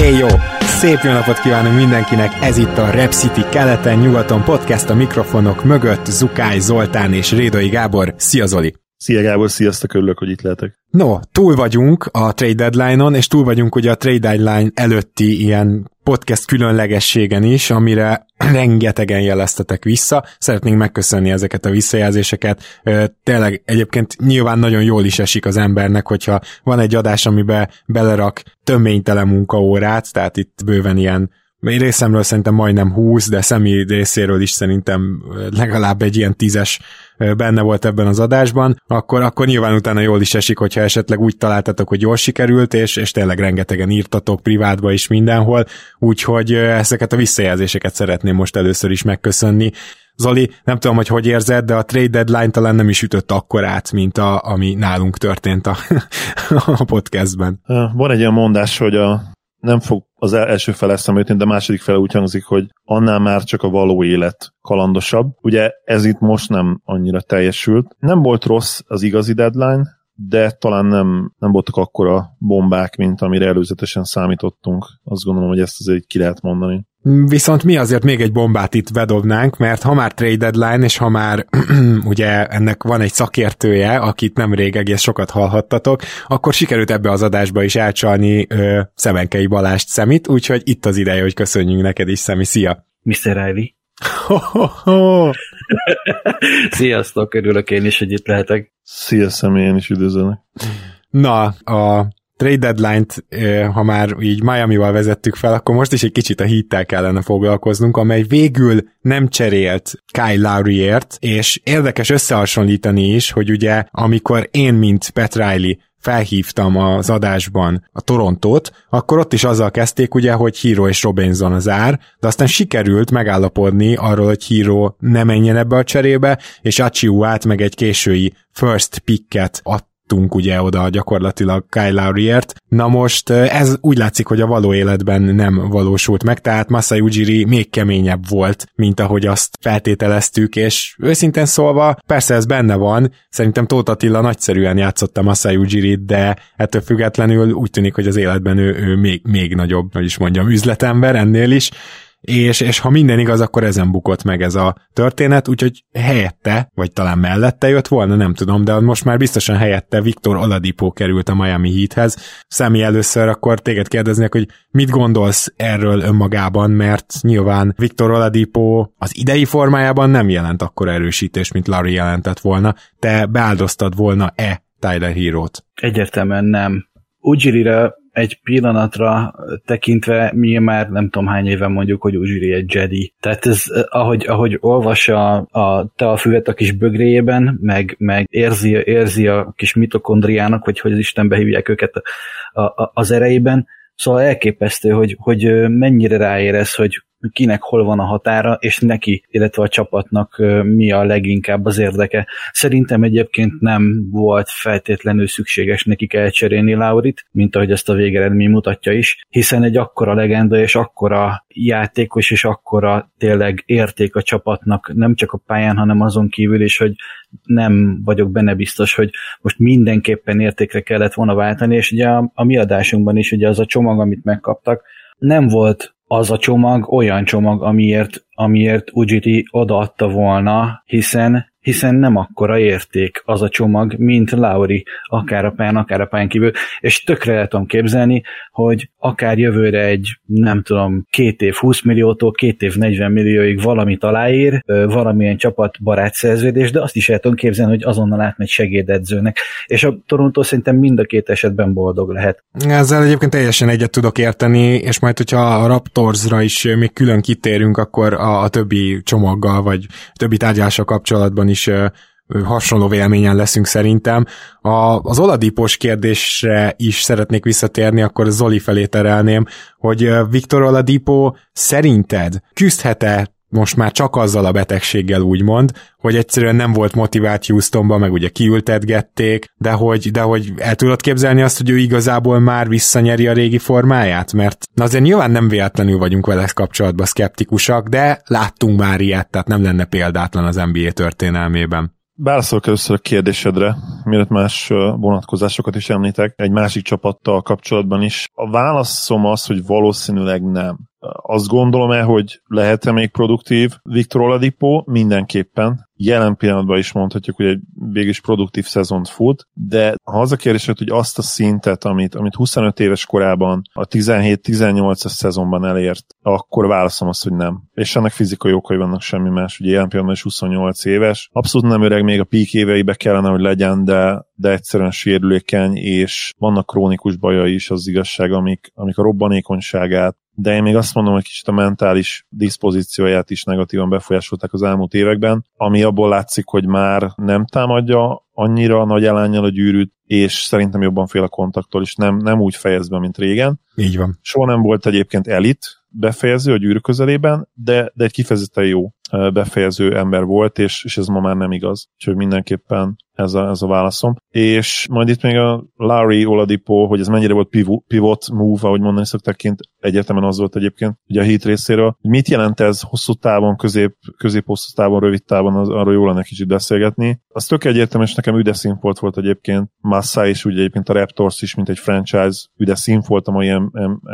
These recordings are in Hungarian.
Éj jó! Szép jó napot kívánunk mindenkinek, ez itt a Rep City keleten-nyugaton podcast a mikrofonok mögött Zukály Zoltán és Rédai Gábor. Szia Zoli! Szia Gábor, sziasztok, örülök, hogy itt lehetek. No, túl vagyunk a trade deadline-on, és túl vagyunk ugye a trade deadline előtti ilyen podcast különlegességen is, amire rengetegen jeleztetek vissza. Szeretnénk megköszönni ezeket a visszajelzéseket. Tényleg egyébként nyilván nagyon jól is esik az embernek, hogyha van egy adás, amiben belerak töménytelen munkaórát, tehát itt bőven ilyen én részemről szerintem majdnem 20, de személy részéről is szerintem legalább egy ilyen tízes benne volt ebben az adásban, akkor, akkor nyilván utána jól is esik, hogyha esetleg úgy találtatok, hogy jól sikerült, és, és tényleg rengetegen írtatok privátba is mindenhol, úgyhogy ezeket a visszajelzéseket szeretném most először is megköszönni. Zoli, nem tudom, hogy hogy érzed, de a trade deadline talán nem is ütött akkorát, mint a, ami nálunk történt a, a podcastben. Van egy olyan mondás, hogy a nem fog az első fele eszembe jutni, de a második fele úgy hangzik, hogy annál már csak a való élet kalandosabb. Ugye ez itt most nem annyira teljesült. Nem volt rossz az igazi deadline, de talán nem, nem voltak akkora bombák, mint amire előzetesen számítottunk. Azt gondolom, hogy ezt azért ki lehet mondani. Viszont mi azért még egy bombát itt bedobnánk, mert ha már trade deadline, és ha már ugye ennek van egy szakértője, akit nemrég egész sokat hallhattatok, akkor sikerült ebbe az adásba is elcsalni ö, Szemenkei Balást Szemit, úgyhogy itt az ideje, hogy köszönjünk neked is, Szemi. Szia! Mr. Riley. Sziasztok, örülök én is, hogy itt lehetek. Szia, Szemi, én is üdvözölnek. Na, a trade deadline-t, ha már így Miami-val vezettük fel, akkor most is egy kicsit a hittel kellene foglalkoznunk, amely végül nem cserélt Kyle Lowryért, és érdekes összehasonlítani is, hogy ugye amikor én, mint Pat Riley felhívtam az adásban a Torontót, akkor ott is azzal kezdték ugye, hogy Hero és Robinson az ár, de aztán sikerült megállapodni arról, hogy Hero ne menjen ebbe a cserébe, és Achiu át meg egy késői first picket ad adtunk ugye oda gyakorlatilag Kyle Lowryért. Na most ez úgy látszik, hogy a való életben nem valósult meg, tehát Masai Ujiri még keményebb volt, mint ahogy azt feltételeztük, és őszintén szólva, persze ez benne van, szerintem Tóth Attila nagyszerűen játszotta Masai Ujirit, de ettől függetlenül úgy tűnik, hogy az életben ő, ő még, még nagyobb, hogy is mondjam, üzletember ennél is, és, és ha minden igaz, akkor ezen bukott meg ez a történet, úgyhogy helyette, vagy talán mellette jött volna, nem tudom, de most már biztosan helyette Viktor Oladipo került a Miami Heathez. Személy először akkor téged kérdeznek, hogy mit gondolsz erről önmagában, mert nyilván Viktor Oladipo az idei formájában nem jelent akkor erősítés, mint Larry jelentett volna. Te beáldoztad volna-e Tyler Hero-t? Egyértelműen nem. Ujirire egy pillanatra tekintve mi már nem tudom hány éve mondjuk, hogy Uzsiri egy Jedi. Tehát ez, ahogy, ahogy olvassa a, te a füvet a kis bögréjében, meg, meg érzi, érzi a kis mitokondriának, vagy hogy az Istenbe hívják őket a, a, az erejében, Szóval elképesztő, hogy, hogy mennyire ráérez, hogy kinek hol van a határa, és neki, illetve a csapatnak mi a leginkább az érdeke. Szerintem egyébként nem volt feltétlenül szükséges nekik elcserélni Laurit, mint ahogy ezt a végeredmény mutatja is, hiszen egy akkora legenda és akkora játékos és akkora tényleg érték a csapatnak, nem csak a pályán, hanem azon kívül is, hogy nem vagyok benne biztos, hogy most mindenképpen értékre kellett volna váltani, és ugye a, a mi adásunkban is ugye az a csomag, amit megkaptak, nem volt az a csomag olyan csomag, amiért, amiért Ujiti odaadta volna, hiszen hiszen nem akkora érték az a csomag, mint Lauri, akár a pályán, akár a pályán kívül, és tökre el képzelni, hogy akár jövőre egy, nem tudom, két év 20 milliótól két év 40 millióig valamit aláír, valamilyen csapat barát szerződés, de azt is el képzelni, hogy azonnal átmegy segédedzőnek, és a Toronto szerintem mind a két esetben boldog lehet. Ezzel egyébként teljesen egyet tudok érteni, és majd, hogyha a Raptorsra is még külön kitérünk, akkor a, a többi csomaggal, vagy többi tárgyással kapcsolatban is hasonló véleményen leszünk szerintem. A, az Oladipos kérdésre is szeretnék visszatérni, akkor Zoli felé terelném, hogy Viktor Oladipo szerinted küzdhet-e most már csak azzal a betegséggel úgymond, hogy egyszerűen nem volt motivált Houstonba, meg ugye kiültetgették, de hogy, de hogy el tudod képzelni azt, hogy ő igazából már visszanyeri a régi formáját? Mert azért nyilván nem véletlenül vagyunk vele kapcsolatban szkeptikusak, de láttunk már ilyet, tehát nem lenne példátlan az NBA történelmében. Válaszolok először a kérdésedre, mielőtt más vonatkozásokat is említek, egy másik csapattal kapcsolatban is. A válaszom az, hogy valószínűleg nem. Azt gondolom el, hogy lehet-e még produktív Viktor Oladipo? Mindenképpen. Jelen pillanatban is mondhatjuk, hogy egy végig produktív szezont fut, de ha az a kérdés, hogy azt a szintet, amit, amit 25 éves korában a 17-18-as szezonban elért, akkor válaszom azt, hogy nem. És ennek fizikai okai vannak semmi más. Ugye jelen pillanatban is 28 éves. Abszolút nem öreg, még a peak éveibe kellene, hogy legyen, de, de egyszerűen sérülékeny, és vannak krónikus bajai is az igazság, amik, amik a robbanékonyságát, de én még azt mondom, hogy kicsit a mentális diszpozícióját is negatívan befolyásolták az elmúlt években, ami abból látszik, hogy már nem támadja annyira nagy elányjal a gyűrűt, és szerintem jobban fél a kontaktól, és nem, nem úgy fejez be, mint régen. Így van. Soha nem volt egyébként elit befejező a gyűrű közelében, de, de egy kifejezetten jó befejező ember volt, és, és ez ma már nem igaz. Úgyhogy mindenképpen ez a, ez a válaszom. És majd itt még a Larry Oladipo, hogy ez mennyire volt pivot move, ahogy mondani szokták kint, egyértelműen az volt egyébként, ugye a hit részéről. Mit jelent ez hosszú távon, közép, közép hosszú távon, rövid távon, az, arról jól lenne kicsit beszélgetni. Az tök egyértelmű, és nekem üde színfolt volt egyébként. Massa is, ugye egyébként a Raptors is, mint egy franchise, üde színfolt a mai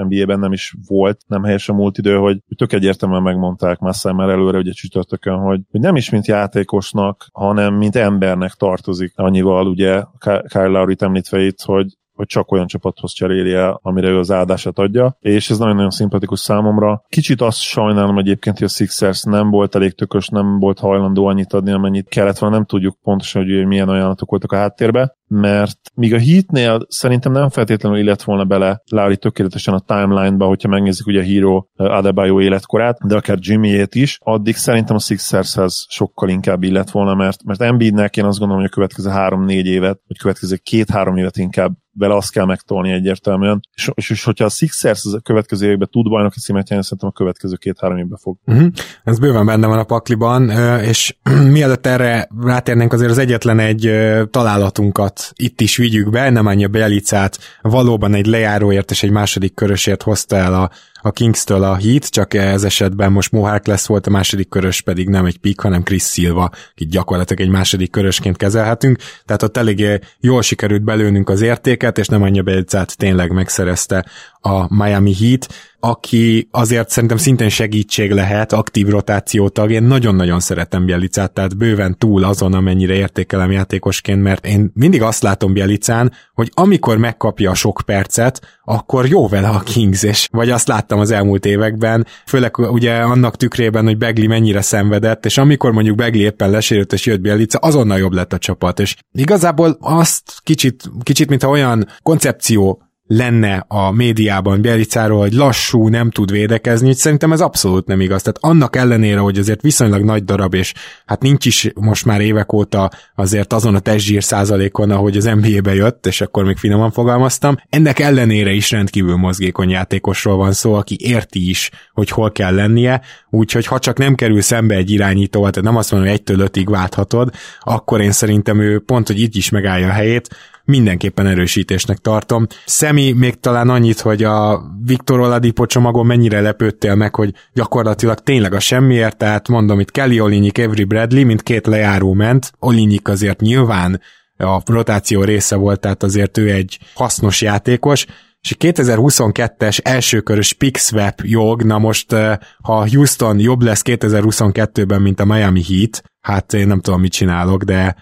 NBA-ben nem is volt, nem helyesen múlt idő, hogy tök egyértelműen megmondták Massa már előre, ugye csütörtökön, hogy, hogy nem is mint játékosnak, hanem mint embernek tartozik. Annyival ugye Kyle Lowry-t említve itt, hogy hogy csak olyan csapathoz cseréli el, amire ő az áldását adja, és ez nagyon-nagyon szimpatikus számomra. Kicsit azt sajnálom egyébként, hogy a Sixers nem volt elég tökös, nem volt hajlandó annyit adni, amennyit kellett volna, nem tudjuk pontosan, hogy milyen ajánlatok voltak a háttérbe, mert míg a Heatnél szerintem nem feltétlenül illet volna bele Lári tökéletesen a timeline-ba, hogyha megnézzük ugye a Hero Adebayo életkorát, de akár Jimmyét is, addig szerintem a Sixershez sokkal inkább illet volna, mert, mert Embiidnek én azt gondolom, hogy a következő három-négy évet, vagy következő két-három évet inkább vele azt kell megtolni egyértelműen. És, és, és hogyha a Sixers a következő évben tud bajnoki címet nyerni, szerintem a következő két-három évben fog. Uh-huh. Ez bőven benne van a pakliban, és mielőtt erre rátérnénk, azért az egyetlen egy találatunkat itt is vigyük be, nem annyi a Belicát, valóban egy lejáróért és egy második körösért hozta el a a Kings-től a Heat, csak ez esetben most Mohawk lesz volt, a második körös pedig nem egy pick, hanem Chris Silva, akit gyakorlatilag egy második körösként kezelhetünk, tehát ott eléggé jól sikerült belőnünk az értéket, és nem annyi Belicát tényleg megszerezte a Miami Heat, aki azért szerintem szintén segítség lehet, aktív rotációtag. Én nagyon-nagyon szeretem Bielicát, tehát bőven túl azon, amennyire értékelem játékosként, mert én mindig azt látom Bielicán, hogy amikor megkapja a sok percet, akkor jó vele a Kings, és vagy azt láttam az elmúlt években, főleg ugye annak tükrében, hogy Begli mennyire szenvedett, és amikor mondjuk Begli éppen lesérült, és jött Bielica, azonnal jobb lett a csapat, és igazából azt kicsit, kicsit mintha olyan koncepció lenne a médiában Bielicáról, hogy lassú, nem tud védekezni, hogy szerintem ez abszolút nem igaz. Tehát annak ellenére, hogy azért viszonylag nagy darab, és hát nincs is most már évek óta azért azon a testzsír százalékon, ahogy az NBA-be jött, és akkor még finoman fogalmaztam, ennek ellenére is rendkívül mozgékony játékosról van szó, aki érti is, hogy hol kell lennie, úgyhogy ha csak nem kerül szembe egy irányítóval, tehát nem azt mondom, hogy egytől ötig válthatod, akkor én szerintem ő pont, hogy itt is megállja a helyét, mindenképpen erősítésnek tartom. Szemi még talán annyit, hogy a Viktor Oladipo csomagon mennyire lepődtél meg, hogy gyakorlatilag tényleg a semmiért, tehát mondom, itt Kelly Olinyik, Every Bradley, mint két lejáró ment. Olinyik azért nyilván a rotáció része volt, tehát azért ő egy hasznos játékos, és 2022-es elsőkörös pick swap jog, na most eh, ha Houston jobb lesz 2022-ben, mint a Miami Heat, hát én nem tudom, mit csinálok, de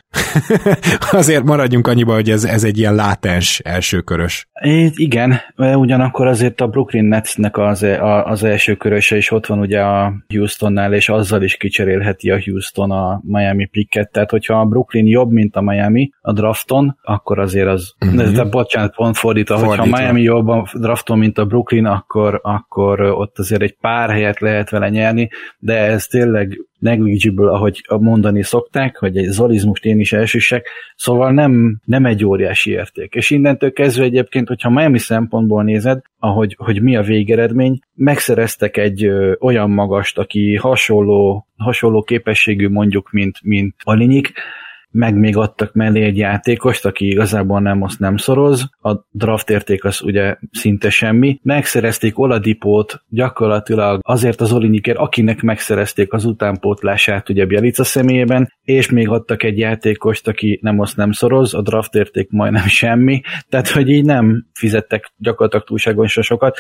azért maradjunk annyiba, hogy ez, ez egy ilyen látens elsőkörös. É, igen, ugyanakkor azért a Brooklyn Netsnek az, az első köröse is ott van ugye a Houstonnál, és azzal is kicserélheti a Houston a Miami picket, tehát hogyha a Brooklyn jobb, mint a Miami a drafton, akkor azért az, uh-huh. de bocsánat, pont fordítva, fordítva, hogyha a Miami jobb a drafton, mint a Brooklyn, akkor, akkor ott azért egy pár helyet lehet vele nyerni, de ez tényleg negligible, ahogy mondani szokták, hogy egy zolizmust én is elsüssek, szóval nem, nem egy óriási érték. És innentől kezdve egyébként, hogyha Miami szempontból nézed, ahogy hogy mi a végeredmény, megszereztek egy ö, olyan magast, aki hasonló, hasonló képességű mondjuk, mint, mint Alinyik, meg még adtak mellé egy játékost, aki igazából nem azt nem szoroz, a draft érték az ugye szinte semmi. Megszerezték Oladipót gyakorlatilag azért az Olinyikért, akinek megszerezték az utánpótlását ugye Bielica személyében, és még adtak egy játékost, aki nem azt nem szoroz, a draft érték majdnem semmi, tehát hogy így nem fizettek gyakorlatilag túlságosan sokat,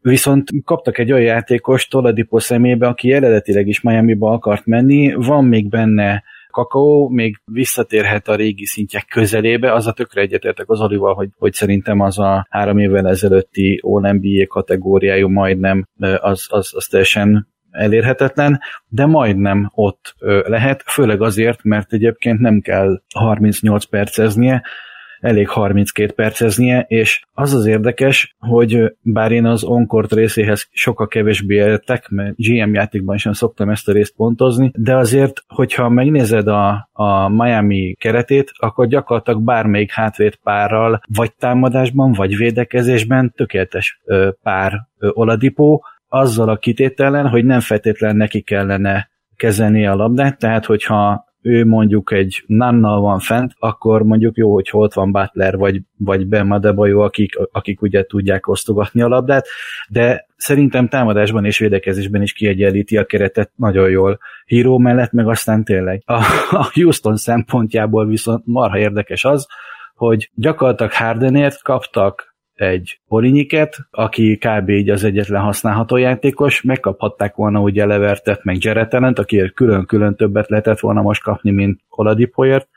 Viszont kaptak egy olyan játékos Toladipo szemébe, aki eredetileg is Miami-ba akart menni, van még benne kakaó még visszatérhet a régi szintjek közelébe, az a tökre egyetértek az Olival, hogy, hogy szerintem az a három évvel ezelőtti All-NBA kategóriájú majdnem az, az, az teljesen elérhetetlen, de majdnem ott lehet, főleg azért, mert egyébként nem kell 38 perceznie, elég 32 perceznie, és az az érdekes, hogy bár én az Onkort részéhez sokkal kevésbé értek, mert GM játékban sem szoktam ezt a részt pontozni, de azért, hogyha megnézed a, a Miami keretét, akkor gyakorlatilag bármelyik hátvéd párral, vagy támadásban, vagy védekezésben tökéletes pár Oladipó, azzal a kitételen, hogy nem feltétlenül neki kellene kezelni a labdát, tehát hogyha ő mondjuk egy nannal van fent, akkor mondjuk jó, hogy ott van Butler vagy, vagy Ben Madebajo, akik, akik ugye tudják osztogatni a labdát, de szerintem támadásban és védekezésben is kiegyenlíti a keretet nagyon jól. Híró mellett meg aztán tényleg. A, a Houston szempontjából viszont marha érdekes az, hogy gyakorlatilag Hardenért kaptak egy Polinyiket, aki kb. így az egyetlen használható játékos, megkaphatták volna ugye Levertet, meg Jaretelent, akiért külön-külön többet lehetett volna most kapni, mint Oladipoért,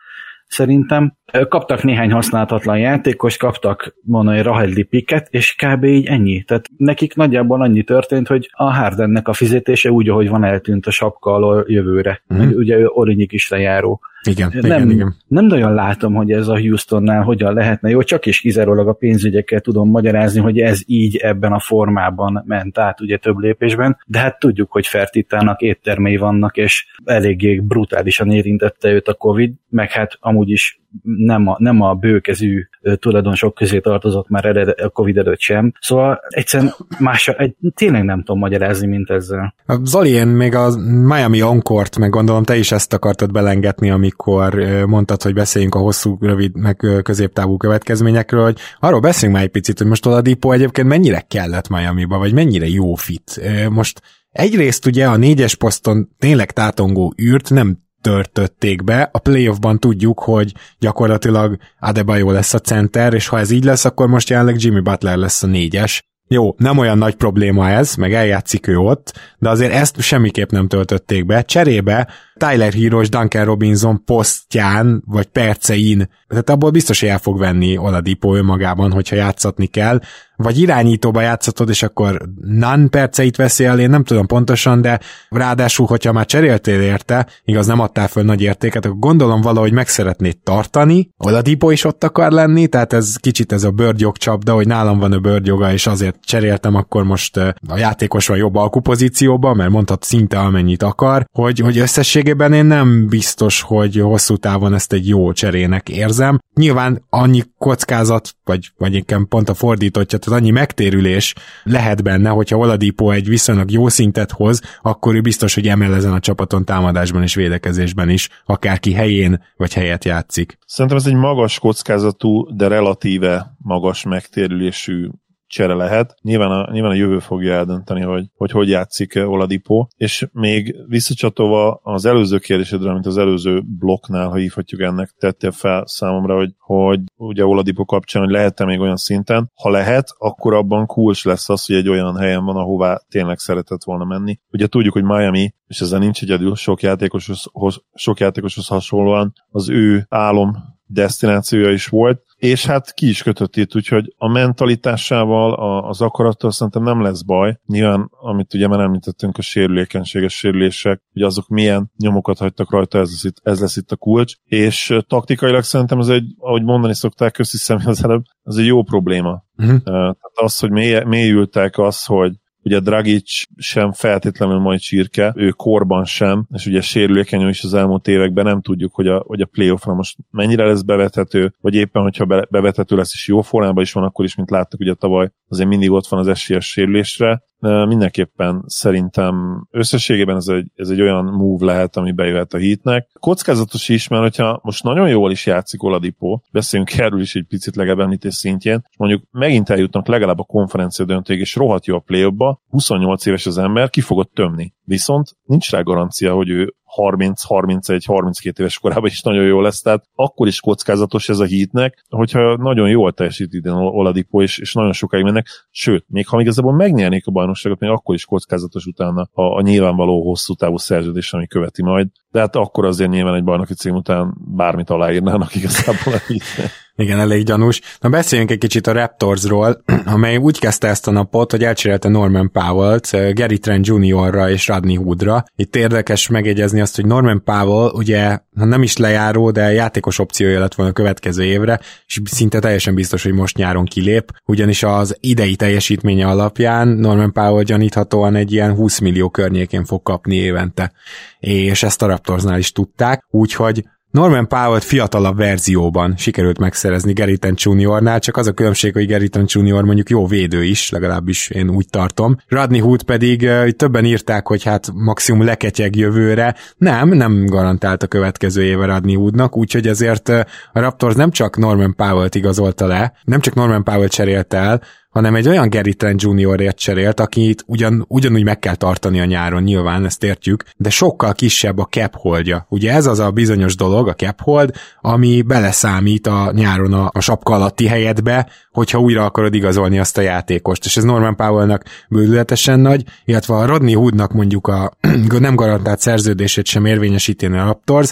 szerintem. Kaptak néhány használhatatlan játékos, kaptak mondani Rahedli piket, és kb. így ennyi. Tehát nekik nagyjából annyi történt, hogy a Hardennek a fizetése úgy, ahogy van eltűnt a sapka alól jövőre. Mm-hmm. Ugye ő Olinyik is lejáró. Igen, nem, igen, igen. nem nagyon látom, hogy ez a Houstonnál hogyan lehetne. Jó, csak is kizárólag a pénzügyekkel tudom magyarázni, hogy ez így ebben a formában ment át ugye több lépésben, de hát tudjuk, hogy Fertitának éttermei vannak, és eléggé brutálisan érintette őt a Covid, meg hát amúgy is nem a, nem a bőkezű tulajdonosok közé tartozott már ered, a Covid előtt sem. Szóval egyszerűen más, egy, tényleg nem tudom magyarázni, mint ezzel. Zoli, én még a Miami Onkort, meg gondolom te is ezt akartad belengetni, amikor mondtad, hogy beszéljünk a hosszú, rövid, meg középtávú következményekről, hogy arról beszéljünk már egy picit, hogy most Oladipo egyébként mennyire kellett Miami-ba, vagy mennyire jó fit. Most Egyrészt ugye a négyes poszton tényleg tátongó űrt nem törtötték be. A playoffban tudjuk, hogy gyakorlatilag Adebayo lesz a center, és ha ez így lesz, akkor most jelenleg Jimmy Butler lesz a négyes. Jó, nem olyan nagy probléma ez, meg eljátszik ő ott, de azért ezt semmiképp nem töltötték be. Cserébe Tyler Hero és Duncan Robinson posztján, vagy percein, tehát abból biztos, el fog venni Oladipo önmagában, hogyha játszatni kell, vagy irányítóba játszatod, és akkor nan perceit veszi el, én nem tudom pontosan, de ráadásul, hogyha már cseréltél érte, igaz nem adtál föl nagy értéket, akkor gondolom valahogy meg szeretnéd tartani, Oladipo is ott akar lenni, tehát ez kicsit ez a bőrgyog csapda, hogy nálam van a bőrgyoga, és azért cseréltem, akkor most a játékos van jobb alkupozícióban, mert mondhat szinte amennyit akar, hogy, hogy összesség összességében én nem biztos, hogy hosszú távon ezt egy jó cserének érzem. Nyilván annyi kockázat, vagy, vagy inkább pont a fordítottja, tehát annyi megtérülés lehet benne, hogyha Oladipo egy viszonylag jó szintet hoz, akkor ő biztos, hogy emel ezen a csapaton támadásban és védekezésben is, akárki helyén vagy helyet játszik. Szerintem ez egy magas kockázatú, de relatíve magas megtérülésű csere lehet. Nyilván a, nyilván a jövő fogja eldönteni, hogy, hogy hogy játszik Oladipo, és még visszacsatolva az előző kérdésedre, mint az előző blokknál, ha hívhatjuk ennek, tettél fel számomra, hogy, hogy ugye Oladipo kapcsán, hogy lehet-e még olyan szinten. Ha lehet, akkor abban kulcs lesz az, hogy egy olyan helyen van, ahová tényleg szeretett volna menni. Ugye tudjuk, hogy Miami, és ezzel nincs egyedül sok játékoshoz, sok játékoshoz hasonlóan, az ő álom destinációja is volt, és hát ki is kötött itt, úgyhogy a mentalitásával, a, az akarattal szerintem nem lesz baj. Nyilván, amit ugye már említettünk, a sérülékenységes sérülések, hogy azok milyen nyomokat hagytak rajta, ez lesz itt, ez lesz itt a kulcs, és taktikailag szerintem ez egy, ahogy mondani szokták, kösziszem az előbb, ez egy jó probléma. Uh-huh. Tehát az, hogy mély, mélyültek, az, hogy ugye Dragic sem feltétlenül majd csirke, ő korban sem, és ugye sérülékeny is az elmúlt években nem tudjuk, hogy a, hogy a playoffra most mennyire lesz bevethető, vagy éppen, hogyha be, bevethető lesz, és jó formában is van, akkor is, mint láttuk ugye tavaly, azért mindig ott van az esélyes sérülésre, mindenképpen szerintem összességében ez egy, ez egy olyan move lehet, ami bejöhet a hitnek. Kockázatos is, mert hogyha most nagyon jól is játszik Oladipo, beszéljünk erről is egy picit legalább említés szintjén, és mondjuk megint eljutnak legalább a konferencia döntőig, és rohadt jó a play 28 éves az ember, ki fogod tömni. Viszont nincs rá garancia, hogy ő 30, 31, 32 éves korában is nagyon jó lesz, tehát akkor is kockázatos ez a hítnek, hogyha nagyon jól teljesít idén Oladipo, és, és nagyon sokáig mennek, sőt, még ha igazából megnyernék a bajnokságot, még akkor is kockázatos utána a, a nyilvánvaló hosszú távú szerződés, ami követi majd, de hát akkor azért nyilván egy bajnoki cím után bármit aláírnának igazából a hítnek. Igen, elég gyanús. Na beszéljünk egy kicsit a Raptorsról, amely úgy kezdte ezt a napot, hogy elcserélte Norman Powell-t, eh, Gary Trent Jr.-ra és Rodney Hoodra. Itt érdekes megjegyezni azt, hogy Norman Powell ugye nem is lejáró, de játékos opciója lett volna a következő évre, és szinte teljesen biztos, hogy most nyáron kilép, ugyanis az idei teljesítménye alapján Norman Powell gyaníthatóan egy ilyen 20 millió környékén fog kapni évente. És ezt a Raptorsnál is tudták, úgyhogy Norman Powell fiatalabb verzióban sikerült megszerezni Geriton Juniornál, csak az a különbség, hogy Geriton Junior mondjuk jó védő is, legalábbis én úgy tartom. Rodney Hood pedig többen írták, hogy hát maximum leketyeg jövőre. Nem, nem garantált a következő éve Rodney Hoodnak, úgyhogy ezért a Raptors nem csak Norman Powell-t igazolta le, nem csak Norman Powell cserélt el, hanem egy olyan Gary Trent Jr.ért cserélt, akit ugyan, ugyanúgy meg kell tartani a nyáron, nyilván, ezt értjük, de sokkal kisebb a cap holdja. Ugye ez az a bizonyos dolog, a cap hold, ami beleszámít a nyáron a, a sapka alatti helyedbe, hogyha újra akarod igazolni azt a játékost. És ez Norman Powellnak bődületesen nagy, illetve a Rodney Hoodnak mondjuk a nem garantált szerződését sem érvényesíteni a Raptors,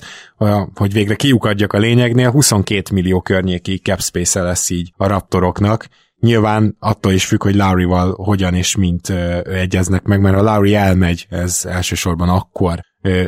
hogy végre kiukadjak a lényegnél, 22 millió környéki cap space lesz így a Raptoroknak, Nyilván attól is függ, hogy Lowry-val hogyan és mint egyeznek meg, mert ha Lowry elmegy, ez elsősorban akkor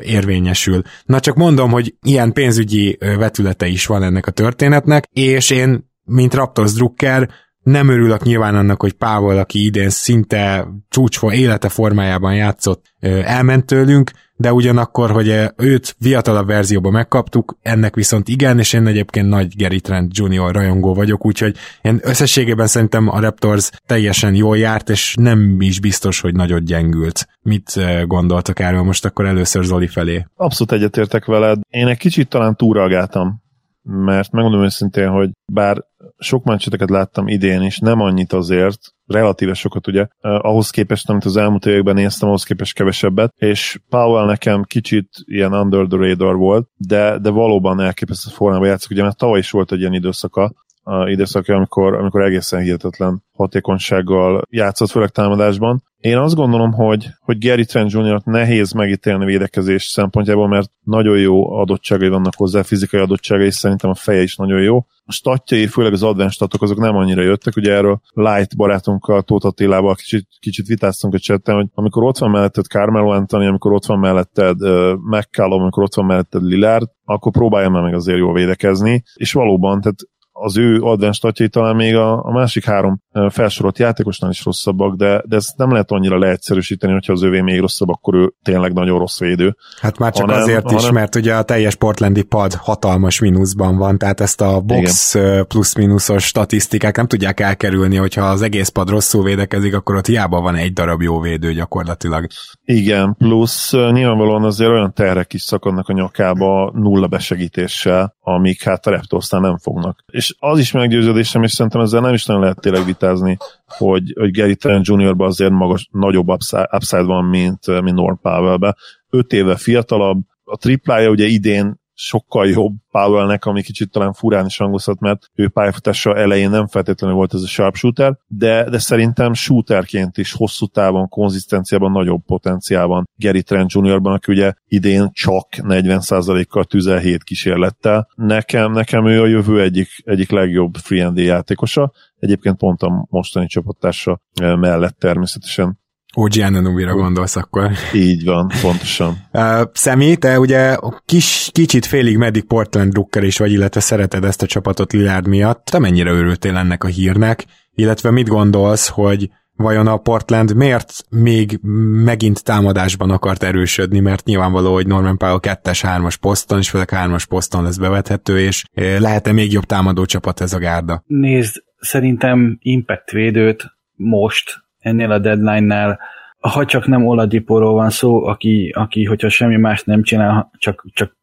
érvényesül. Na csak mondom, hogy ilyen pénzügyi vetülete is van ennek a történetnek, és én, mint Raptors drukker, nem örülök nyilván annak, hogy Pával, aki idén szinte csúcsfa élete formájában játszott, elment tőlünk, de ugyanakkor, hogy őt fiatalabb verzióban megkaptuk, ennek viszont igen, és én egyébként nagy Gary Trent Jr. rajongó vagyok, úgyhogy én összességében szerintem a Raptors teljesen jól járt, és nem is biztos, hogy nagyot gyengült. Mit gondoltak erről most akkor először Zoli felé? Abszolút egyetértek veled. Én egy kicsit talán túralgáltam mert megmondom őszintén, hogy bár sok meccseteket láttam idén is, nem annyit azért, relatíve sokat ugye, ahhoz képest, amit az elmúlt években néztem, ahhoz képest kevesebbet, és Powell nekem kicsit ilyen under the radar volt, de, de valóban elképesztő formában játszik, ugye mert tavaly is volt egy ilyen időszaka, a időszaka, amikor, amikor egészen hihetetlen hatékonysággal játszott, főleg támadásban. Én azt gondolom, hogy, hogy Gary Trent Jr. nehéz megítélni védekezés szempontjából, mert nagyon jó adottságai vannak hozzá, fizikai adottságai, és szerintem a feje is nagyon jó. A statjai, főleg az advanced statok, azok nem annyira jöttek, ugye erről Light barátunkkal, Tóth Attilával kicsit, kicsit vitáztunk a csetten, hogy amikor ott van melletted Carmelo Anthony, amikor ott van melletted uh, McCallum, amikor ott van melletted Lillard, akkor próbálja meg azért jól védekezni, és valóban, tehát az ő advanced statjai talán még a, a másik három felsorolt játékosnál is rosszabbak, de, de ezt nem lehet annyira leegyszerűsíteni, hogyha az övé még rosszabb, akkor ő tényleg nagyon rossz védő. Hát már csak hanem, azért hanem... is, mert ugye a teljes portlandi pad hatalmas mínuszban van, tehát ezt a box plusz-mínuszos statisztikák nem tudják elkerülni, hogyha az egész pad rosszul védekezik, akkor ott hiába van egy darab jó védő gyakorlatilag. Igen, plusz nyilvánvalóan azért olyan terrek is szakadnak a nyakába nulla besegítéssel, amik hát a Raptorsnál nem fognak. És az is meggyőződésem, és szerintem ezzel nem is nagyon lehet tényleg vitázni, hogy, hogy Gary Trent Jr.-ban azért magas, nagyobb upside, van, mint, mint Norm Powell-be. Öt éve fiatalabb, a triplája ugye idén sokkal jobb Powellnek, ami kicsit talán furán is hangozhat, mert ő pályafutása elején nem feltétlenül volt ez a sharpshooter, de, de szerintem shooterként is hosszú távon, konzisztenciában nagyobb potenciál van Gary Trent Jr.-ban, aki ugye idén csak 40%-kal tüzel 7 kísérlettel. Nekem, nekem ő a jövő egyik, egyik legjobb free játékosa, egyébként pont a mostani csapattársa mellett természetesen OG Ananubira gondolsz akkor. Így van, pontosan. Uh, Szemi, te ugye kis, kicsit félig meddig Portland Drucker is vagy, illetve szereted ezt a csapatot Lillard miatt. Te mennyire örültél ennek a hírnek, illetve mit gondolsz, hogy vajon a Portland miért még megint támadásban akart erősödni, mert nyilvánvaló, hogy Norman Powell 2-3-as poszton, és főleg 3-as poszton lesz bevethető, és lehet-e még jobb támadó csapat ez a gárda? Nézd, szerintem impact védőt most ennél a deadline-nál ha csak nem Oladiporól van szó, aki, aki hogyha semmi más nem csinál, csak, csak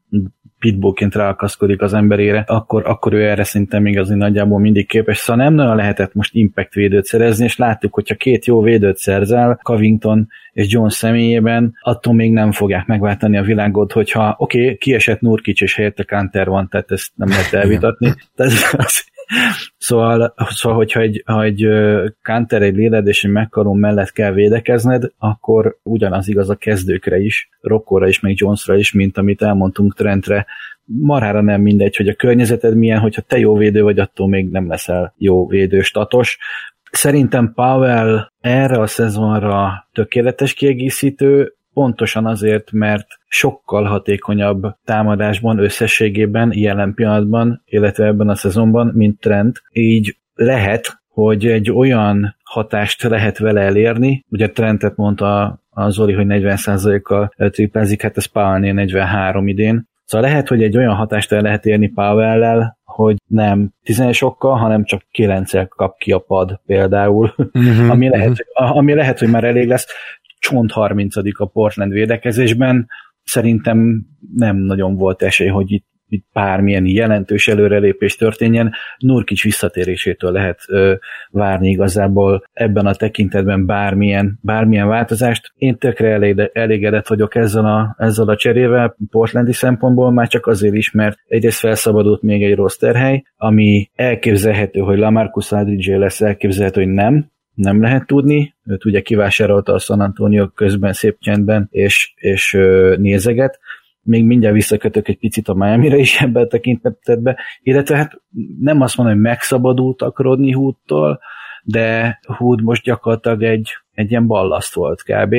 pitbullként ráakaszkodik az emberére, akkor, akkor ő erre szinte még azért nagyjából mindig képes. Szóval nem nagyon lehetett most impact védőt szerezni, és láttuk, hogyha két jó védőt szerzel, Covington és John személyében, attól még nem fogják megváltani a világot, hogyha oké, okay, kiesett Nurkic és helyette Kanter van, tehát ezt nem lehet elvitatni. Tehát az, Szóval, szóval hogyha egy, ha egy Kanter, egy Lillard és egy McCallum mellett kell védekezned, akkor ugyanaz igaz a kezdőkre is, Rokkóra is, meg Jonesra is, mint amit elmondtunk Trentre. Marára nem mindegy, hogy a környezeted milyen, hogyha te jó védő vagy, attól még nem leszel jó védő statos. Szerintem Powell erre a szezonra tökéletes kiegészítő, pontosan azért, mert sokkal hatékonyabb támadásban összességében jelen pillanatban, illetve ebben a szezonban, mint Trent. Így lehet, hogy egy olyan hatást lehet vele elérni, ugye Trentet mondta a Zoli, hogy 40%-kal triplázik, hát ez Powell 43 idén, Szóval lehet, hogy egy olyan hatást el lehet érni Powell-lel, hogy nem 10 sokkal, hanem csak 9 kap ki a pad például, uh-huh, ami, lehet, uh-huh. ami lehet, hogy már elég lesz csont 30 a Portland védekezésben, szerintem nem nagyon volt esély, hogy itt, itt bármilyen jelentős előrelépés történjen. Nurkic visszatérésétől lehet ö, várni igazából ebben a tekintetben bármilyen, bármilyen változást. Én tökre elégedett vagyok ezzel a, ezzel a cserével portlandi szempontból, már csak azért is, mert egyrészt felszabadult még egy rosterhely, ami elképzelhető, hogy Lamarcus Aldridge lesz, elképzelhető, hogy nem, nem lehet tudni, őt ugye kivásárolta a San Antonio közben szép csendben, és, és nézeget, még mindjárt visszakötök egy picit a Miami-re is ebben a tekintetben, illetve hát nem azt mondom, hogy megszabadultak Rodney Hood-tól, de Hood most gyakorlatilag egy, egy ilyen ballaszt volt kb.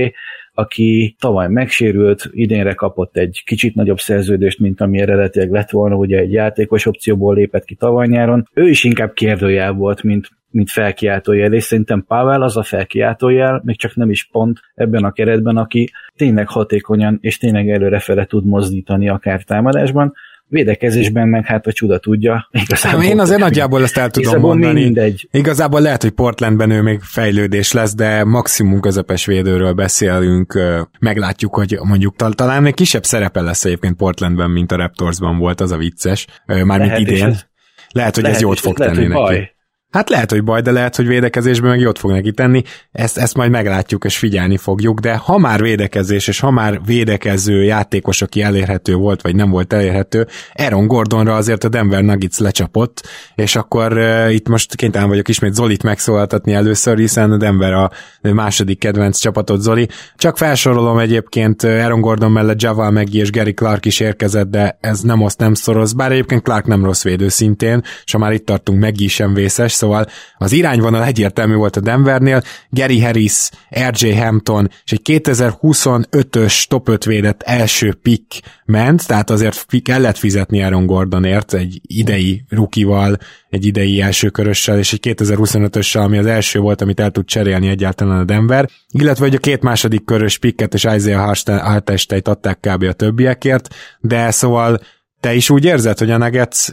aki tavaly megsérült, idénre kapott egy kicsit nagyobb szerződést, mint ami eredetileg lett volna, ugye egy játékos opcióból lépett ki tavaly nyáron. Ő is inkább kérdőjel volt, mint, mint felkiáltójel, és szerintem Pavel az a felkiáltójel, még csak nem is pont ebben a keretben, aki tényleg hatékonyan és tényleg előrefele tud mozdítani akár támadásban, védekezésben meg hát a csuda tudja. Igazából, én azért nagyjából ezt el tudom mondani. Mindegy. Igazából lehet, hogy Portlandben ő még fejlődés lesz, de maximum közepes védőről beszélünk. Meglátjuk, hogy mondjuk talán még kisebb szerepe lesz egyébként Portlandben, mint a Raptorsban volt, az a vicces. Mármint idén. Ez, lehet, hogy lehet, ez jót fog tenni neki. Baj. Hát lehet, hogy baj, de lehet, hogy védekezésben meg jót fog neki tenni. Ezt, ezt majd meglátjuk és figyelni fogjuk, de ha már védekezés, és ha már védekező játékos, aki elérhető volt, vagy nem volt elérhető, Aaron Gordonra azért a Denver Nuggets lecsapott, és akkor uh, itt most kénytelen vagyok ismét Zolit megszólaltatni először, hiszen a Denver a második kedvenc csapatot Zoli. Csak felsorolom egyébként Aaron Gordon mellett Javal Meggi és Gary Clark is érkezett, de ez nem oszt, nem szoroz, bár egyébként Clark nem rossz védő szintén, és ha már itt tartunk, Meggi sem vészes, szóval az irányvonal egyértelmű volt a Denvernél, Gary Harris, RJ Hampton és egy 2025-ös top 5 védett első pick ment, tehát azért kellett fizetni Aaron Gordonért egy idei rukival, egy idei első körössel, és egy 2025-össel, ami az első volt, amit el tud cserélni egyáltalán a Denver, illetve hogy a két második körös picket és Isaiah Hartesteit adták kb. a többiekért, de szóval te is úgy érzed, hogy a Nuggets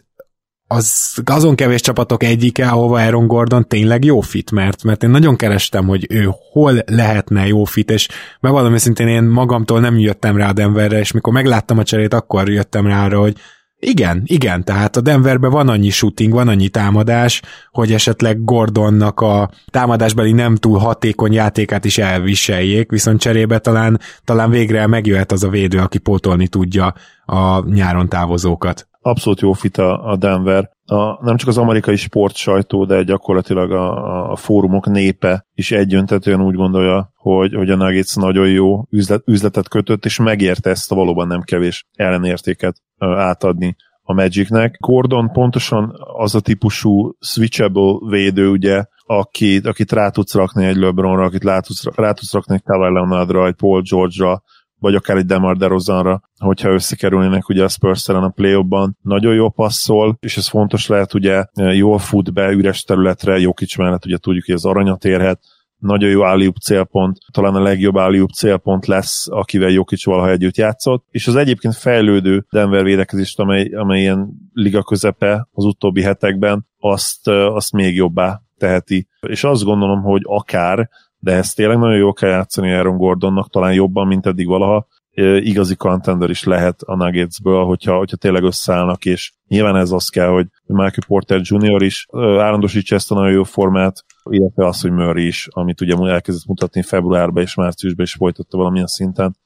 az azon kevés csapatok egyike, ahova Aaron Gordon tényleg jó fit, mert, mert én nagyon kerestem, hogy ő hol lehetne jó fit, és bevallom őszintén én magamtól nem jöttem rá a Denverre, és mikor megláttam a cserét, akkor jöttem rá arra, hogy igen, igen, tehát a Denverben van annyi shooting, van annyi támadás, hogy esetleg Gordonnak a támadásbeli nem túl hatékony játékát is elviseljék, viszont cserébe talán, talán végre megjöhet az a védő, aki pótolni tudja a nyáron távozókat abszolút jó fit a, Denver. A, nem csak az amerikai sport sajtó, de gyakorlatilag a, a fórumok népe is egyöntetően úgy gondolja, hogy, hogy a Nuggets nagyon jó üzlet, üzletet kötött, és megérte ezt a valóban nem kevés ellenértéket átadni a Magicnek. Gordon pontosan az a típusú switchable védő, ugye, akit, akit rá tudsz rakni egy LeBronra, akit rá tudsz, rá tudsz rakni egy Kawhi Leonardra, egy Paul George-ra, vagy akár egy Demar DeRozanra, hogyha összekerülnének ugye a spurs a play ban nagyon jó passzol, és ez fontos lehet, ugye jól fut be üres területre, jó kicsi mellett ugye tudjuk, hogy az aranyat érhet, nagyon jó állíúp célpont, talán a legjobb állíúp célpont lesz, akivel Jokic valaha együtt játszott, és az egyébként fejlődő Denver védekezést, amely, amely ilyen liga közepe az utóbbi hetekben, azt, azt még jobbá teheti. És azt gondolom, hogy akár, de ezt tényleg nagyon jó kell játszani Aaron Gordonnak, talán jobban, mint eddig valaha, igazi contender is lehet a Nuggetsből, hogyha, hogyha tényleg összeállnak, és nyilván ez az kell, hogy Michael Porter Jr. is állandósítsa ezt a nagyon jó formát, illetve az, hogy Murray is, amit ugye elkezdett mutatni februárban és márciusban is folytatta valamilyen szinten,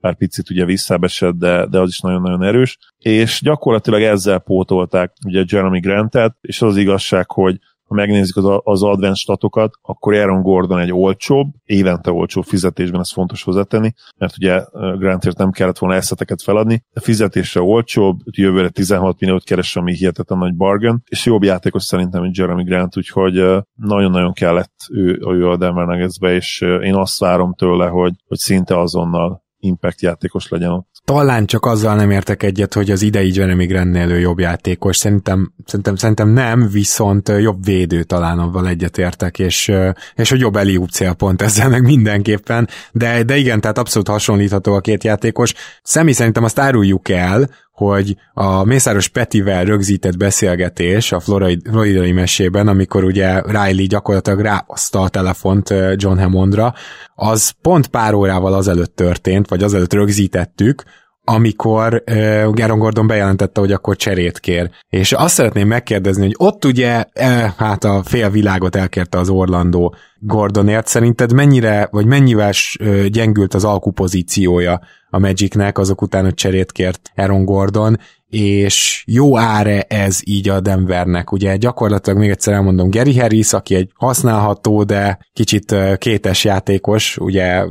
pár picit ugye visszábesett, de, de az is nagyon-nagyon erős, és gyakorlatilag ezzel pótolták ugye Jeremy Grantet, és az, az igazság, hogy ha megnézzük az, az advanced statokat, akkor Aaron Gordon egy olcsóbb, évente olcsóbb fizetésben, ez fontos hozzátenni, mert ugye Grantért nem kellett volna eszeteket feladni, de fizetésre olcsóbb, jövőre 16 milliót keres, ami hihetetlen nagy bargain, és jobb játékos szerintem, mint Jeremy Grant, úgyhogy nagyon-nagyon kellett ő, ő a Denver Nuggetsbe, és én azt várom tőle, hogy, hogy szinte azonnal impact játékos legyen ott. Talán csak azzal nem értek egyet, hogy az idei Jeremy Grantnél ő jobb játékos. Szerintem, szerintem, szerintem nem, viszont jobb védő talán abban egyetértek, és, és hogy jobb Eliup célpont ezzel meg mindenképpen, de, de igen, tehát abszolút hasonlítható a két játékos. Személy szerintem azt áruljuk el, hogy a Mészáros Petivel rögzített beszélgetés a floridai mesében, amikor ugye Riley gyakorlatilag ráaszta a telefont John Hammondra, az pont pár órával azelőtt történt, vagy azelőtt rögzítettük, amikor uh, Aaron Gordon bejelentette, hogy akkor cserét kér. És azt szeretném megkérdezni, hogy ott ugye eh, hát a fél világot elkérte az Orlando Gordonért, szerinted mennyire, vagy mennyivel uh, gyengült az alkupozíciója a Magicnek azok után, hogy cserét kért Aaron Gordon, és jó áre ez így a Denvernek. Ugye gyakorlatilag még egyszer elmondom, Gary Harris, aki egy használható, de kicsit kétes játékos, ugye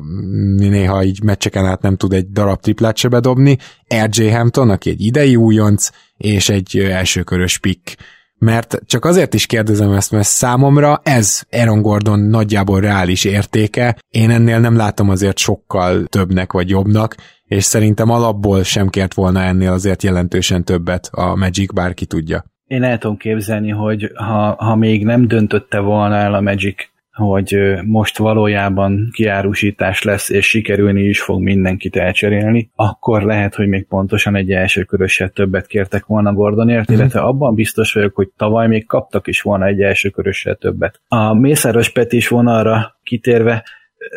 néha így meccseken át nem tud egy darab triplát se bedobni, RJ Hampton, aki egy idei újonc, és egy elsőkörös pick mert csak azért is kérdezem ezt, mert számomra ez Aaron Gordon nagyjából reális értéke, én ennél nem látom azért sokkal többnek vagy jobbnak, és szerintem alapból sem kért volna ennél azért jelentősen többet a Magic, bárki tudja. Én el tudom képzelni, hogy ha, ha még nem döntötte volna el a Magic hogy most valójában kiárusítás lesz, és sikerülni is fog mindenkit elcserélni, akkor lehet, hogy még pontosan egy első körössel többet kértek volna Gordonért, mm-hmm. illetve abban biztos vagyok, hogy tavaly még kaptak is volna egy első körössel többet. A Mészáros Peti volna arra kitérve,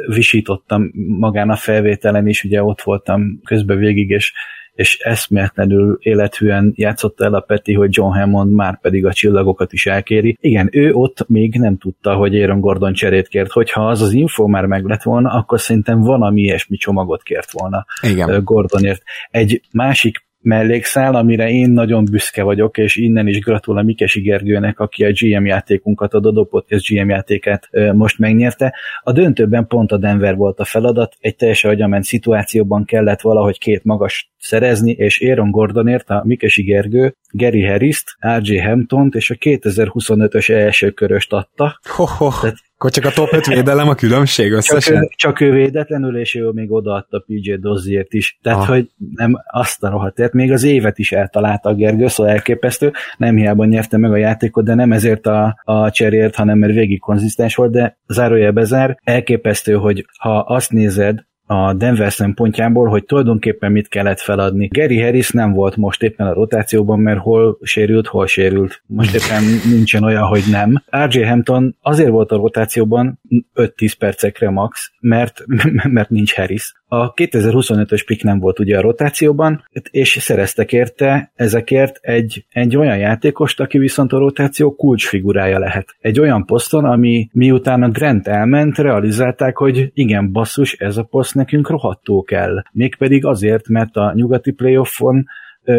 visítottam magán a felvételen is, ugye ott voltam közben végig, és és eszméletlenül élethűen játszott el a Peti, hogy John Hammond már pedig a csillagokat is elkéri. Igen, ő ott még nem tudta, hogy Aaron Gordon cserét kért. Hogyha az az info már meg lett volna, akkor szerintem valami ilyesmi csomagot kért volna Igen. Gordonért. Egy másik mellékszál, amire én nagyon büszke vagyok, és innen is gratulál Mikesi Gergőnek, aki a GM játékunkat, a Dodo Podcast GM játékát most megnyerte. A döntőben pont a Denver volt a feladat, egy teljesen agyament szituációban kellett valahogy két magas szerezni, és Aaron Gordonért a Mikesi Gergő Gary Harris-t, RJ Hamptont és a 2025-ös első köröst adta. Ho, ho. Tehát akkor csak a top 5 védelem a különbség összesen? Csak ő, csak ő védetlenül, és ő még odaadta PJ Doziert is. Tehát, ah. hogy nem azt a rohadtért, még az évet is eltalálta a Gergő, szóval elképesztő. Nem hiába nyerte meg a játékot, de nem ezért a, a cserért, hanem mert végig konzisztens volt, de zárójel bezár. Elképesztő, hogy ha azt nézed, a Denver szempontjából, hogy tulajdonképpen mit kellett feladni. Gary Harris nem volt most éppen a rotációban, mert hol sérült, hol sérült. Most éppen nincsen olyan, hogy nem. RJ Hampton azért volt a rotációban 5-10 percekre max, mert, mert nincs Harris. A 2025-ös pick nem volt ugye a rotációban, és szereztek érte ezekért egy, egy olyan játékost, aki viszont a rotáció kulcsfigurája lehet. Egy olyan poszton, ami miután a Grant elment, realizálták, hogy igen, basszus, ez a poszt nekünk rohadtó kell. Mégpedig azért, mert a nyugati playoffon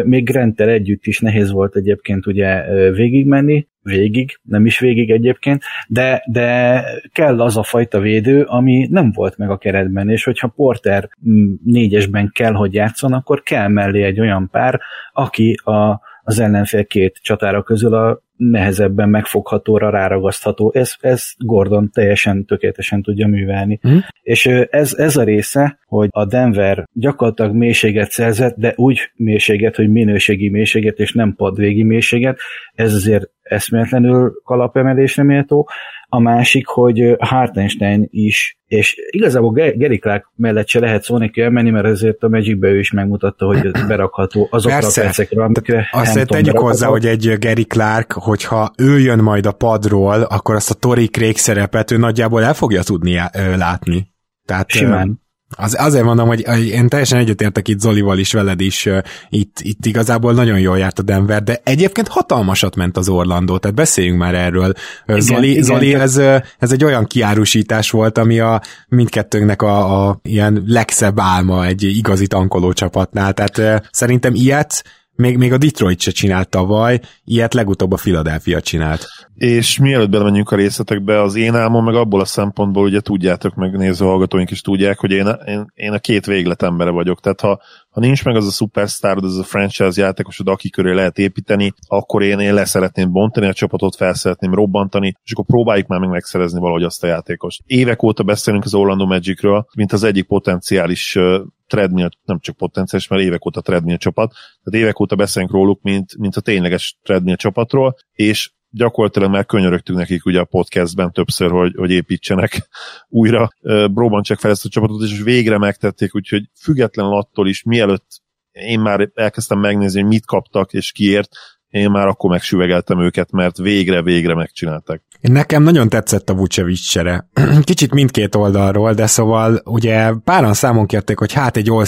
még Grantel együtt is nehéz volt egyébként ugye végigmenni, végig, nem is végig egyébként, de, de kell az a fajta védő, ami nem volt meg a keretben, és hogyha Porter mm, négyesben kell, hogy játszon, akkor kell mellé egy olyan pár, aki a, az ellenfél két csatára közül a nehezebben megfoghatóra ráragasztható. Ez, ez Gordon teljesen tökéletesen tudja művelni. Mm. És ez, ez a része, hogy a Denver gyakorlatilag mélységet szerzett, de úgy mélységet, hogy minőségi mélységet, és nem padvégi mélységet, ez azért eszméletlenül kalapemelésre méltó. A másik, hogy Hartenstein is, és igazából Gary Clark mellett se lehet szó neki elmenni, mert ezért a magic ő is megmutatta, hogy ez berakható azokra Persze. a percekre, amikre Azt tegyük hozzá, hogy egy Gary Clark, hogyha ő jön majd a padról, akkor azt a Tori Craig szerepet ő nagyjából el fogja tudni látni. Tehát, Simán. Az, azért mondom, hogy én teljesen egyetértek itt Zolival is, veled is, itt, itt igazából nagyon jól járt a Denver, de egyébként hatalmasat ment az Orlandó, tehát beszéljünk már erről. Igen, Zoli, igen, Zoli ez, ez egy olyan kiárusítás volt, ami a mindkettőnknek a, a ilyen legszebb álma egy igazi tankoló csapatnál, tehát szerintem ilyet még, még a Detroit se csinált tavaly, ilyet legutóbb a Philadelphia csinált. És mielőtt belemenjünk a részletekbe, az én álmom meg abból a szempontból, ugye tudjátok, meg néző hallgatóink is tudják, hogy én a, én, én a két véglet embere vagyok. Tehát ha, ha nincs meg az a superstar, az a franchise játékosod, aki köré lehet építeni, akkor én, én leszeretném bontani a csapatot, fel szeretném robbantani, és akkor próbáljuk már meg megszerezni valahogy azt a játékost. Évek óta beszélünk az Orlando Magicről, mint az egyik potenciális treadmill, nem csak potenciális, mert évek óta treadmill csapat, tehát évek óta beszélünk róluk, mint, mint a tényleges treadmill csapatról, és gyakorlatilag már könyörögtünk nekik ugye a podcastben többször, hogy, hogy építsenek újra. Broban csak fel ezt a csapatot, és végre megtették, úgyhogy függetlenül attól is, mielőtt én már elkezdtem megnézni, hogy mit kaptak és kiért, én már akkor megsüvegeltem őket, mert végre-végre megcsinálták. Nekem nagyon tetszett a Vucevic. Kicsit mindkét oldalról, de szóval ugye páran számon kérték, hogy hát egy all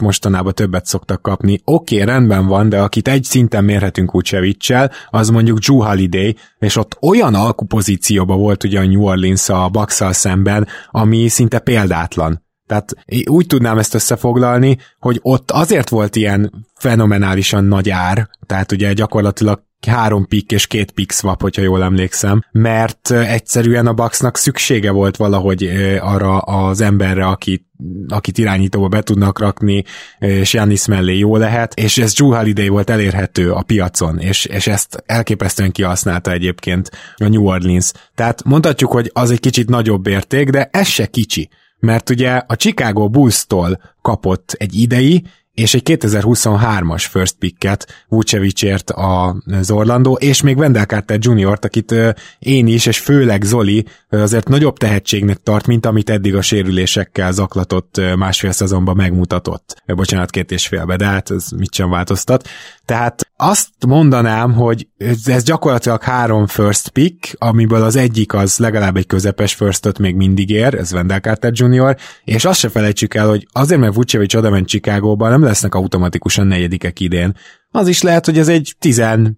mostanában többet szoktak kapni. Oké, okay, rendben van, de akit egy szinten mérhetünk vucevic az mondjuk Drew Holiday, és ott olyan alkupozícióban volt ugye a New Orleans a bucks szemben, ami szinte példátlan. Tehát úgy tudnám ezt összefoglalni, hogy ott azért volt ilyen fenomenálisan nagy ár, tehát ugye gyakorlatilag három pick és két pick swap, hogyha jól emlékszem, mert egyszerűen a Bucksnak szüksége volt valahogy arra az emberre, aki, akit irányítóba be tudnak rakni, és Janis mellé jó lehet, és ez Drew Holiday volt elérhető a piacon, és, és ezt elképesztően kihasználta egyébként a New Orleans. Tehát mondhatjuk, hogy az egy kicsit nagyobb érték, de ez se kicsi mert ugye a Chicago Bulls-tól kapott egy idei, és egy 2023-as first picket Vucevicért az Orlando, és még Wendell Carter Jr.-t, akit én is, és főleg Zoli azért nagyobb tehetségnek tart, mint amit eddig a sérülésekkel zaklatott másfél szezonban megmutatott. Bocsánat, két és félbe, de hát ez mit sem változtat. Tehát azt mondanám, hogy ez gyakorlatilag három first pick, amiből az egyik az legalább egy közepes firstot még mindig ér, ez Wendell Carter Jr., és azt se felejtsük el, hogy azért, mert Vucevic oda ment Chicagóba, nem lesznek automatikusan negyedikek idén. Az is lehet, hogy ez egy 13.,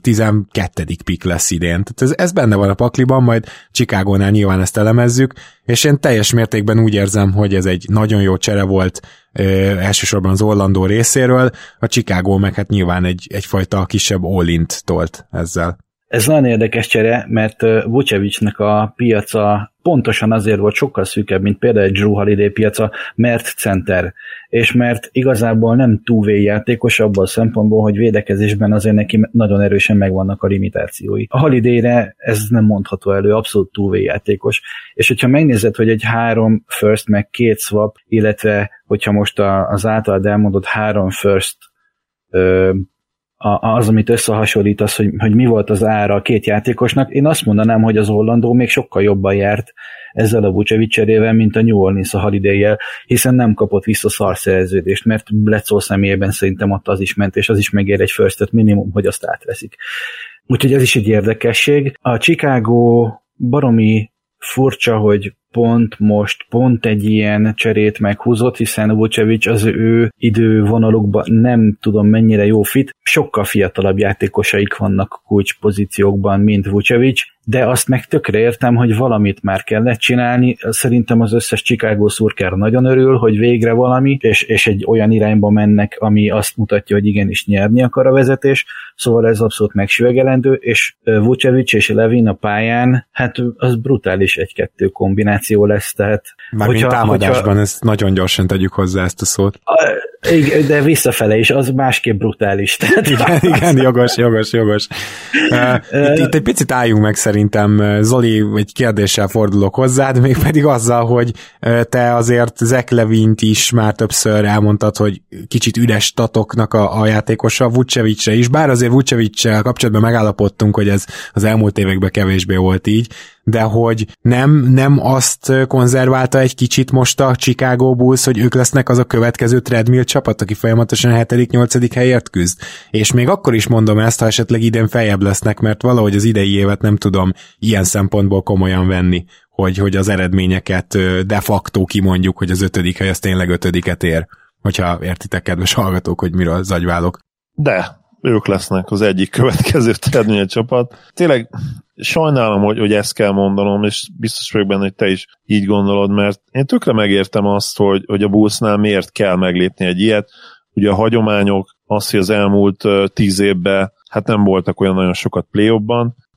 12. pick lesz idén. Tehát ez, ez benne van a pakliban, majd Chicagónál nyilván ezt elemezzük, és én teljes mértékben úgy érzem, hogy ez egy nagyon jó csere volt ö, elsősorban az Orlandó részéről, a Chicago meg hát nyilván egy, egyfajta kisebb all tolt ezzel. Ez nagyon érdekes csere, mert Vucevicnek a piaca pontosan azért volt sokkal szűkebb, mint például egy Drew Holiday piaca, mert center, és mert igazából nem túl játékos abban a szempontból, hogy védekezésben azért neki nagyon erősen megvannak a limitációi. A Holiday-re ez nem mondható elő, abszolút túl játékos, és hogyha megnézed, hogy egy három first meg két swap, illetve hogyha most az általad elmondott három first az, amit összehasonlítasz, hogy, hogy mi volt az ára a két játékosnak, én azt mondanám, hogy az Orlandó még sokkal jobban járt ezzel a Vucevic cserével, mint a New Orleans a holiday hiszen nem kapott vissza szarszerződést, mert Bledsoe személyében szerintem ott az is ment, és az is megér egy first minimum, hogy azt átveszik. Úgyhogy ez is egy érdekesség. A Chicago baromi furcsa, hogy pont most pont egy ilyen cserét meghúzott, hiszen Vucevic az ő idővonalukban nem tudom mennyire jó fit, sokkal fiatalabb játékosaik vannak kulcs pozíciókban, mint Vucevic, de azt meg tökre értem, hogy valamit már kellett csinálni. Szerintem az összes Chicago szurker nagyon örül, hogy végre valami, és, és egy olyan irányba mennek, ami azt mutatja, hogy igenis nyerni akar a vezetés, szóval ez abszolút megsüvegelendő, és Vucevic és Levin a pályán, hát az brutális egy-kettő kombináció lesz, tehát... Mármint hogyha, támadásban, hogyha, ezt nagyon gyorsan tegyük hozzá ezt a szót. A, Igen, de visszafele is, az másképp brutális. Tehát igen, igen, jogos, jogos, jogos. Itt, itt egy picit álljunk meg szerintem, Zoli, egy kérdéssel fordulok hozzád, még pedig azzal, hogy te azért Zach Levint is már többször elmondtad, hogy kicsit üres statoknak a, a játékosa, Vucevicre is, bár azért Vucevicsel kapcsolatban megállapodtunk, hogy ez az elmúlt években kevésbé volt így, de hogy nem, nem azt konzerválta egy kicsit most a Chicago Bulls, hogy ők lesznek az a következő treadmill csapat, aki folyamatosan a 7.-8. helyért küzd. És még akkor is mondom ezt, ha esetleg idén feljebb lesznek, mert valahogy az idei évet nem tudom ilyen szempontból komolyan venni, hogy, hogy az eredményeket de facto kimondjuk, hogy az ötödik hely az tényleg ötödiket ér. Hogyha értitek, kedves hallgatók, hogy miről zagyválok. De, ők lesznek az egyik következő treadmill csapat. Tényleg sajnálom, hogy, hogy ezt kell mondanom, és biztos vagyok benne, hogy te is így gondolod, mert én tökre megértem azt, hogy, hogy a Bullsnál miért kell meglépni egy ilyet. Ugye a hagyományok, az, hogy az elmúlt tíz évben hát nem voltak olyan nagyon sokat play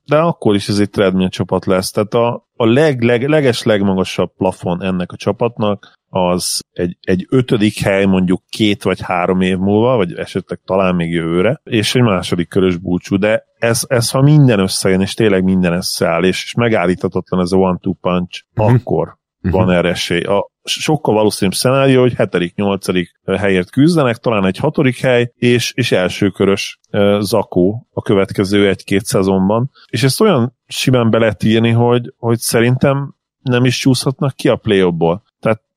de akkor is ez egy treadmill csapat lesz. Tehát a, a leg, leg, leges legmagasabb plafon ennek a csapatnak az egy, egy ötödik hely mondjuk két vagy három év múlva, vagy esetleg talán még jövőre, és egy második körös búcsú, de ez, ez ha minden összejön, és tényleg minden összeáll, és, és megállíthatatlan ez a one-two punch, uh-huh. akkor uh-huh. van erre esély. A sokkal valószínűbb szenárió, hogy hetedik, nyolcadik helyért küzdenek, talán egy hatodik hely, és, és elsőkörös uh, zakó a következő egy-két szezonban. És ezt olyan simán be lehet írni, hogy, hogy szerintem nem is csúszhatnak ki a play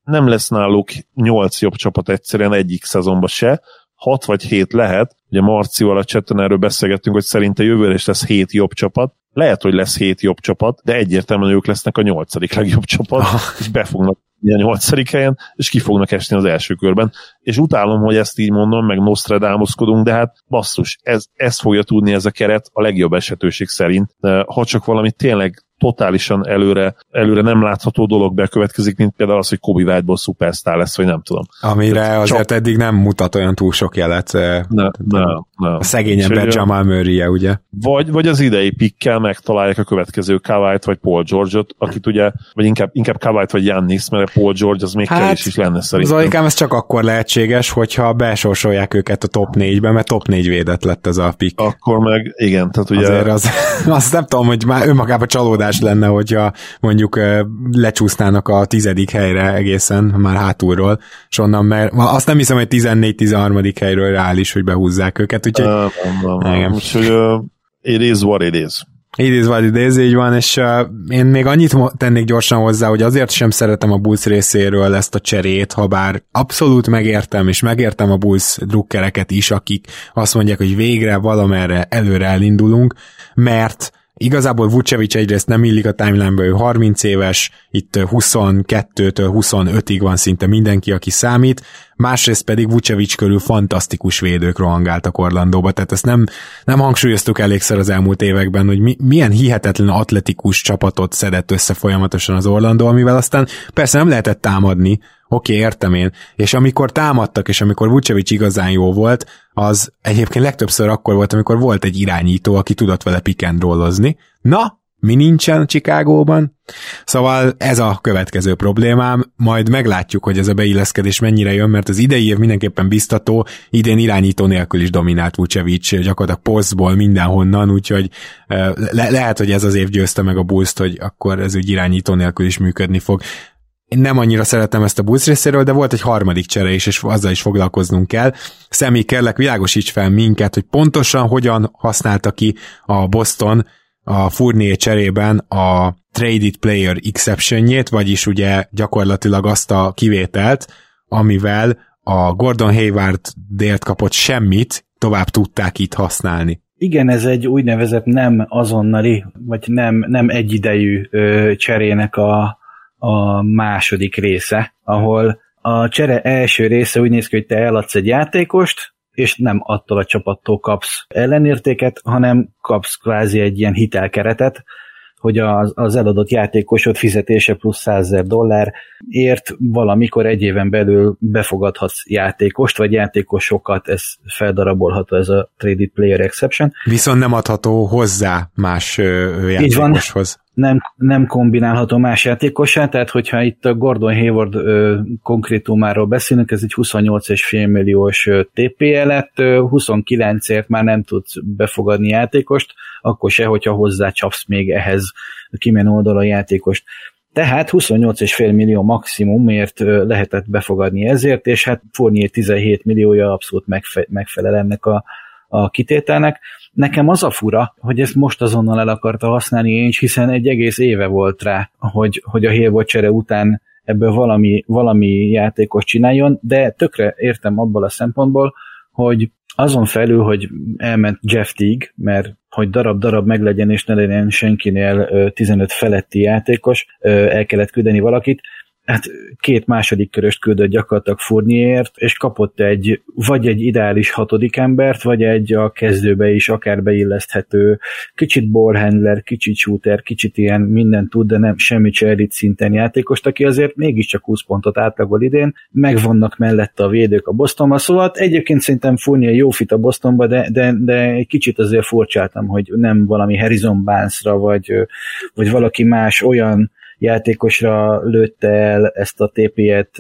nem lesz náluk nyolc jobb csapat egyszerűen egyik szezonban se, hat vagy hét lehet, ugye Marcival a chatten erről beszélgettünk, hogy szerinte jövőre is lesz hét jobb csapat, lehet, hogy lesz hét jobb csapat, de egyértelműen ők lesznek a nyolcadik legjobb csapat, és be fognak a nyolcadik helyen, és ki fognak esni az első körben. És utálom, hogy ezt így mondom, meg Nostradamuskodunk, de hát basszus, ez, ez fogja tudni ez a keret a legjobb esetőség szerint. Ha csak valami tényleg totálisan előre, előre nem látható dolog bekövetkezik, mint például az, hogy Kobe White-ból szupersztár lesz, vagy nem tudom. Amire Tehát azért csak... eddig nem mutat olyan túl sok jelet. Ne, ne, ne. A szegény ember Jamal murray ugye? Vagy, vagy az idei pikkel megtalálják a következő Kawait vagy Paul George-ot, akit ugye, vagy inkább, inkább Kawait vagy Jannis, mert Paul George az még hát, kevés is lenne szerintem. Zolikám, ez csak akkor lehetséges, hogyha besorsolják őket a top 4-be, mert top 4 védett lett ez a pik. Akkor meg igen, tehát ugye... Azért az, azt nem tudom, hogy már önmagában csalódás megoldás lenne, hogyha mondjuk lecsúsznának a tizedik helyre egészen, már hátulról, és onnan, mert azt nem hiszem, hogy 14-13. helyről reális, hogy behúzzák őket, úgyhogy... Nem. Úgyhogy uh, it is what it is. It vagy idéz, így van, és uh, én még annyit tennék gyorsan hozzá, hogy azért sem szeretem a Bulls részéről ezt a cserét, ha bár abszolút megértem, és megértem a Bulls drukkereket is, akik azt mondják, hogy végre valamerre előre elindulunk, mert Igazából Vucevic egyrészt nem illik a timeline-be, ő 30 éves, itt 22-től 25-ig van szinte mindenki, aki számít, másrészt pedig Vucevic körül fantasztikus védők rohangáltak Orlandóba, tehát ezt nem, nem hangsúlyoztuk elégszer az elmúlt években, hogy mi, milyen hihetetlen atletikus csapatot szedett össze folyamatosan az Orlandó, amivel aztán persze nem lehetett támadni, Oké, okay, értem én. És amikor támadtak, és amikor Vucevic igazán jó volt, az egyébként legtöbbször akkor volt, amikor volt egy irányító, aki tudott vele pick and rollozni. Na, mi nincsen Csikágóban. Szóval ez a következő problémám, majd meglátjuk, hogy ez a beilleszkedés mennyire jön, mert az idei év mindenképpen biztató, idén irányító nélkül is dominált Vucevic, gyakorlatilag posztból mindenhonnan, úgyhogy le- lehet, hogy ez az év győzte meg a bulls hogy akkor ez úgy irányító nélkül is működni fog. Én nem annyira szeretem ezt a Bulls részéről, de volt egy harmadik csere is, és azzal is foglalkoznunk kell. Személy kérlek, világosíts fel minket, hogy pontosan hogyan használta ki a Boston a Fournier cserében a Traded Player exceptionjét, vagyis ugye gyakorlatilag azt a kivételt, amivel a Gordon Hayward délt kapott semmit, tovább tudták itt használni. Igen, ez egy úgynevezett nem azonnali, vagy nem, nem egyidejű ö, cserének a, a második része, ahol a csere első része úgy néz ki, hogy te eladsz egy játékost, és nem attól a csapattól kapsz ellenértéket, hanem kapsz kvázi egy ilyen hitelkeretet, hogy az, az eladott játékosod fizetése plusz 100 dollár ért valamikor egy éven belül befogadhatsz játékost, vagy játékosokat, ez feldarabolható ez a Traded Player Exception. Viszont nem adható hozzá más játékoshoz. Nem, nem kombinálható más játékosá, tehát hogyha itt a Gordon Hayward ö, konkrétumáról beszélünk, ez egy 28,5 milliós TPE lett, 29ért már nem tudsz befogadni játékost, akkor se, hogyha hozzácsapsz még ehhez a kimen oldalon játékost. Tehát 28,5 millió maximumért lehetett befogadni ezért, és hát Fournier 17 milliója abszolút megfe- megfelel ennek a, a kitételnek. Nekem az a fura, hogy ezt most azonnal el akarta használni én is, hiszen egy egész éve volt rá, hogy, hogy a Hayward csere után ebből valami, valami játékos csináljon, de tökre értem abból a szempontból, hogy azon felül, hogy elment Jeff Teague, mert hogy darab-darab meglegyen és ne legyen senkinél 15 feletti játékos, el kellett küldeni valakit, hát két második köröst küldött gyakorlatilag Fournierért, és kapott egy, vagy egy ideális hatodik embert, vagy egy a kezdőbe is akár beilleszthető, kicsit ballhandler, kicsit shooter, kicsit ilyen minden tud, de nem semmi cserit szinten játékost, aki azért mégiscsak 20 pontot átlagol idén, megvannak mellette a védők a Bostonban, szóval egyébként szerintem Fournier jó fit a Bostonba, de, de, de egy kicsit azért furcsáltam, hogy nem valami Harrison Barnesra, vagy, vagy valaki más olyan játékosra lőtte el ezt a TP-et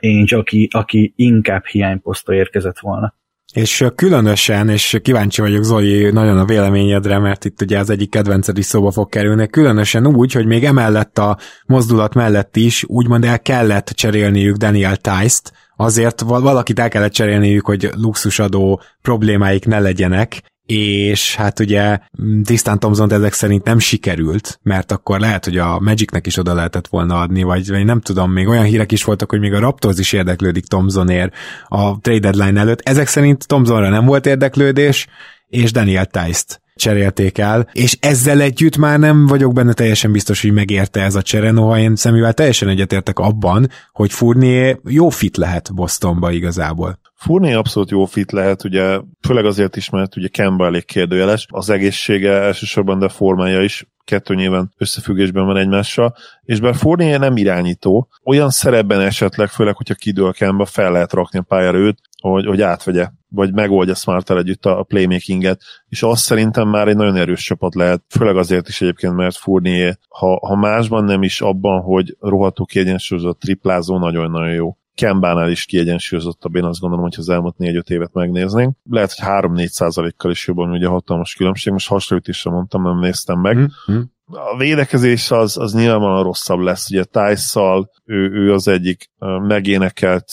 Ainge, aki, aki inkább hiányposztra érkezett volna. És különösen, és kíváncsi vagyok Zoli nagyon a véleményedre, mert itt ugye az egyik kedvenced is szóba fog kerülni, különösen úgy, hogy még emellett a mozdulat mellett is úgymond el kellett cserélniük Daniel Tice-t, azért valakit el kellett cserélniük, hogy luxusadó problémáik ne legyenek, és hát ugye tisztán Thompson ezek szerint nem sikerült, mert akkor lehet, hogy a Magicnek is oda lehetett volna adni, vagy, vagy nem tudom, még olyan hírek is voltak, hogy még a Raptors is érdeklődik Thompsonért a trade deadline előtt. Ezek szerint Thompsonra nem volt érdeklődés, és Daniel Tice-t cserélték el, és ezzel együtt már nem vagyok benne teljesen biztos, hogy megérte ez a csere, noha én szemüvel teljesen egyetértek abban, hogy Fournier jó fit lehet Bostonba igazából. Fournier abszolút jó fit lehet, ugye főleg azért is, mert ugye Kemba elég kérdőjeles, az egészsége elsősorban, de formája is kettő nyilván összefüggésben van egymással, és bár Fournier nem irányító, olyan szerepben esetleg, főleg, hogyha kidől Kemba, fel lehet rakni a pályára őt, hogy, hogy átvegye, vagy megoldja smart együtt a, playmakinget, és azt szerintem már egy nagyon erős csapat lehet, főleg azért is egyébként, mert Fournier, ha, ha másban nem is abban, hogy rohadtul kiegyensúlyozott triplázó, nagyon-nagyon jó. Kembánál is kiegyensúlyozottabb, én azt gondolom, hogy az elmúlt 4-5 évet megnéznénk. Lehet, hogy 3-4 százalékkal is jobban, ugye hatalmas különbség, most hasonlítésre mondtam, nem néztem meg. Mm-hmm. A védekezés az, az nyilván rosszabb lesz, ugye Tyson, ő, ő az egyik megénekelt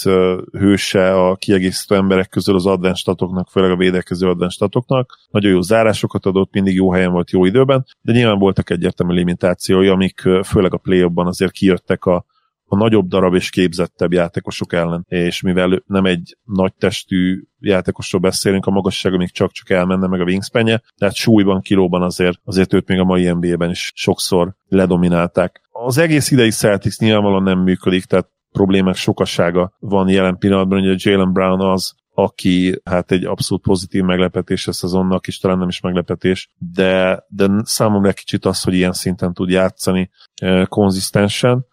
hőse a kiegészítő emberek közül az advenstatoknak, főleg a védekező advenstatoknak. Nagyon jó zárásokat adott, mindig jó helyen volt jó időben, de nyilván voltak egyértelmű limitációi, amik főleg a play azért kijöttek a, a nagyobb darab és képzettebb játékosok ellen, és mivel nem egy nagy testű játékosról beszélünk, a magassága még csak-csak elmenne meg a wingspanje, tehát súlyban, kilóban azért, azért őt még a mai NBA-ben is sokszor ledominálták. Az egész idei Celtics nyilvánvalóan nem működik, tehát problémák sokasága van jelen pillanatban, hogy a Jalen Brown az, aki hát egy abszolút pozitív meglepetés a szezonnak, és talán nem is meglepetés, de, de számomra kicsit az, hogy ilyen szinten tud játszani eh, konzisztensen.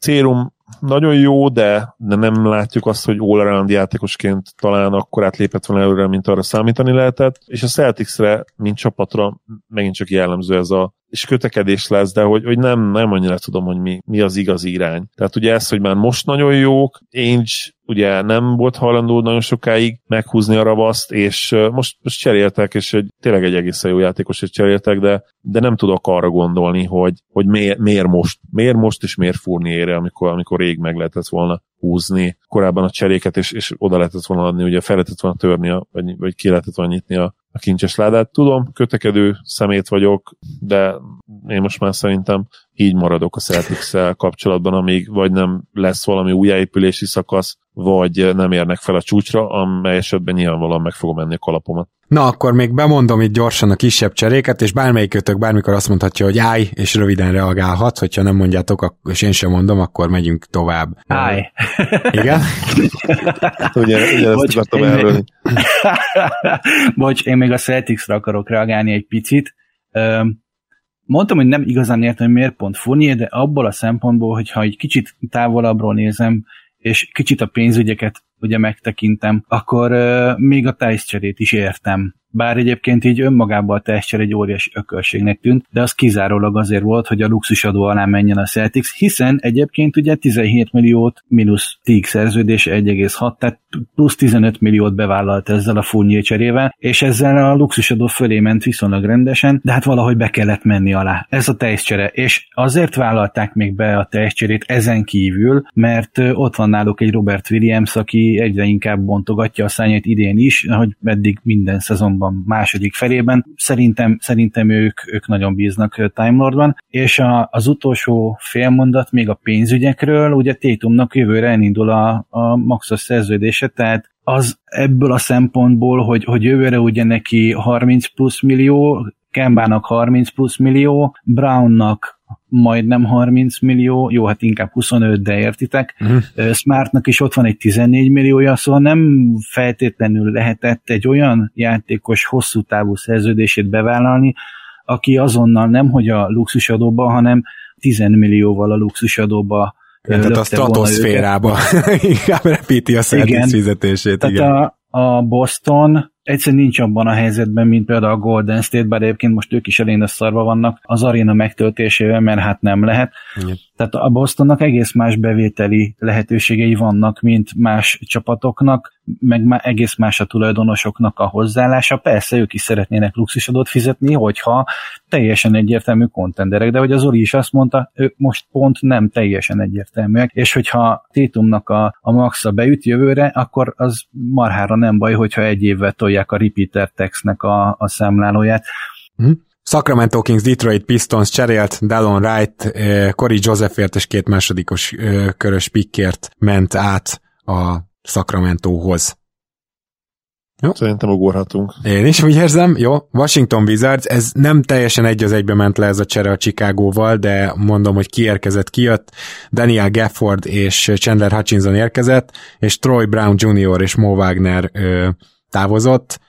Cérum nagyon jó, de, de nem látjuk azt, hogy all-around játékosként talán akkor átlépett volna előre, mint arra számítani lehetett, és a Celticsre, mint csapatra megint csak jellemző ez a és kötekedés lesz, de hogy, hogy nem, nem annyira tudom, hogy mi, mi az igazi irány. Tehát ugye ez, hogy már most nagyon jók, Ainge ugye nem volt hajlandó nagyon sokáig meghúzni a ravaszt, és most, most cseréltek, és egy, tényleg egy egészen jó játékos, és cseréltek, de, de nem tudok arra gondolni, hogy, hogy miért, miért most, miért most és miért ére, amikor, amikor rég meg lehetett volna húzni korábban a cseréket, és, és oda lehetett volna adni, ugye fel lehetett volna törni, a, vagy, vagy ki lehetett volna nyitni a, a kincses ládát. Tudom, kötekedő szemét vagyok, de én most már szerintem így maradok a celtics kapcsolatban, amíg vagy nem lesz valami újjáépülési szakasz, vagy nem érnek fel a csúcsra, amely esetben nyilvánvalóan meg fogom menni a kalapomat. Na, akkor még bemondom itt gyorsan a kisebb cseréket, és bármelyikőtök bármikor azt mondhatja, hogy állj, és röviden reagálhat, hogyha nem mondjátok, és én sem mondom, akkor megyünk tovább. Állj. Igen? ugye, ugye ezt Bocs, akartam elölni. Bocs, én még a Celtics-ra akarok reagálni egy picit. Mondtam, hogy nem igazán értem, hogy miért pont Fournier, de abból a szempontból, hogyha egy kicsit távolabbról nézem, és kicsit a pénzügyeket ugye megtekintem, akkor uh, még a tejszcserét is értem bár egyébként így önmagában a testcsere egy óriási ökölségnek tűnt, de az kizárólag azért volt, hogy a luxusadó alá menjen a Celtics, hiszen egyébként ugye 17 milliót mínusz TIG szerződése 1,6, tehát plusz 15 milliót bevállalt ezzel a Fournier cserével, és ezzel a luxusadó fölé ment viszonylag rendesen, de hát valahogy be kellett menni alá. Ez a tejszcsere, és azért vállalták még be a tejszcserét ezen kívül, mert ott van náluk egy Robert Williams, aki egyre inkább bontogatja a szányait idén is, hogy eddig minden szezonban szezonban második felében. Szerintem, szerintem ők, ők nagyon bíznak Time Lordban, és a, az utolsó félmondat még a pénzügyekről, ugye Tétumnak jövőre elindul a, a maxos szerződése, tehát az ebből a szempontból, hogy, hogy jövőre ugye neki 30 plusz millió, Kembának 30 plusz millió, Brownnak majdnem 30 millió, jó, hát inkább 25, de értitek. Uh-huh. Smartnak is ott van egy 14 milliója, szóval nem feltétlenül lehetett egy olyan játékos hosszú távú szerződését bevállalni, aki azonnal nem hogy a luxusadóba, hanem 10 millióval a luxusadóba igen, tehát a stratoszférába inkább repíti a szerviz fizetését. Tehát igen. A, a Boston egyszerűen nincs abban a helyzetben, mint például a Golden State, bár egyébként most ők is elég szarva vannak az aréna megtöltésével, mert hát nem lehet. Igen. Tehát a Bostonnak egész más bevételi lehetőségei vannak, mint más csapatoknak, meg már egész más a tulajdonosoknak a hozzáállása. Persze ők is szeretnének luxusadót fizetni, hogyha teljesen egyértelmű kontenderek, de hogy az Oli is azt mondta, ők most pont nem teljesen egyértelműek, és hogyha Tétumnak a, a maxa beüt jövőre, akkor az marhára nem baj, hogyha egy évvel tolják a repeater textnek a, a számlálóját. Hm? Sacramento Kings, Detroit Pistons cserélt, Dallon Wright, eh, Corey Josephért és két másodikos eh, körös pikkért ment át a Sacramentohoz. Jó? Szerintem ugorhatunk. Én is úgy érzem, jó. Washington Wizards, ez nem teljesen egy az egybe ment le ez a csere a Chicagóval, de mondom, hogy kiérkezett, kijött. Daniel Gafford és Chandler Hutchinson érkezett, és Troy Brown Jr. és Mo Wagner ö, távozott.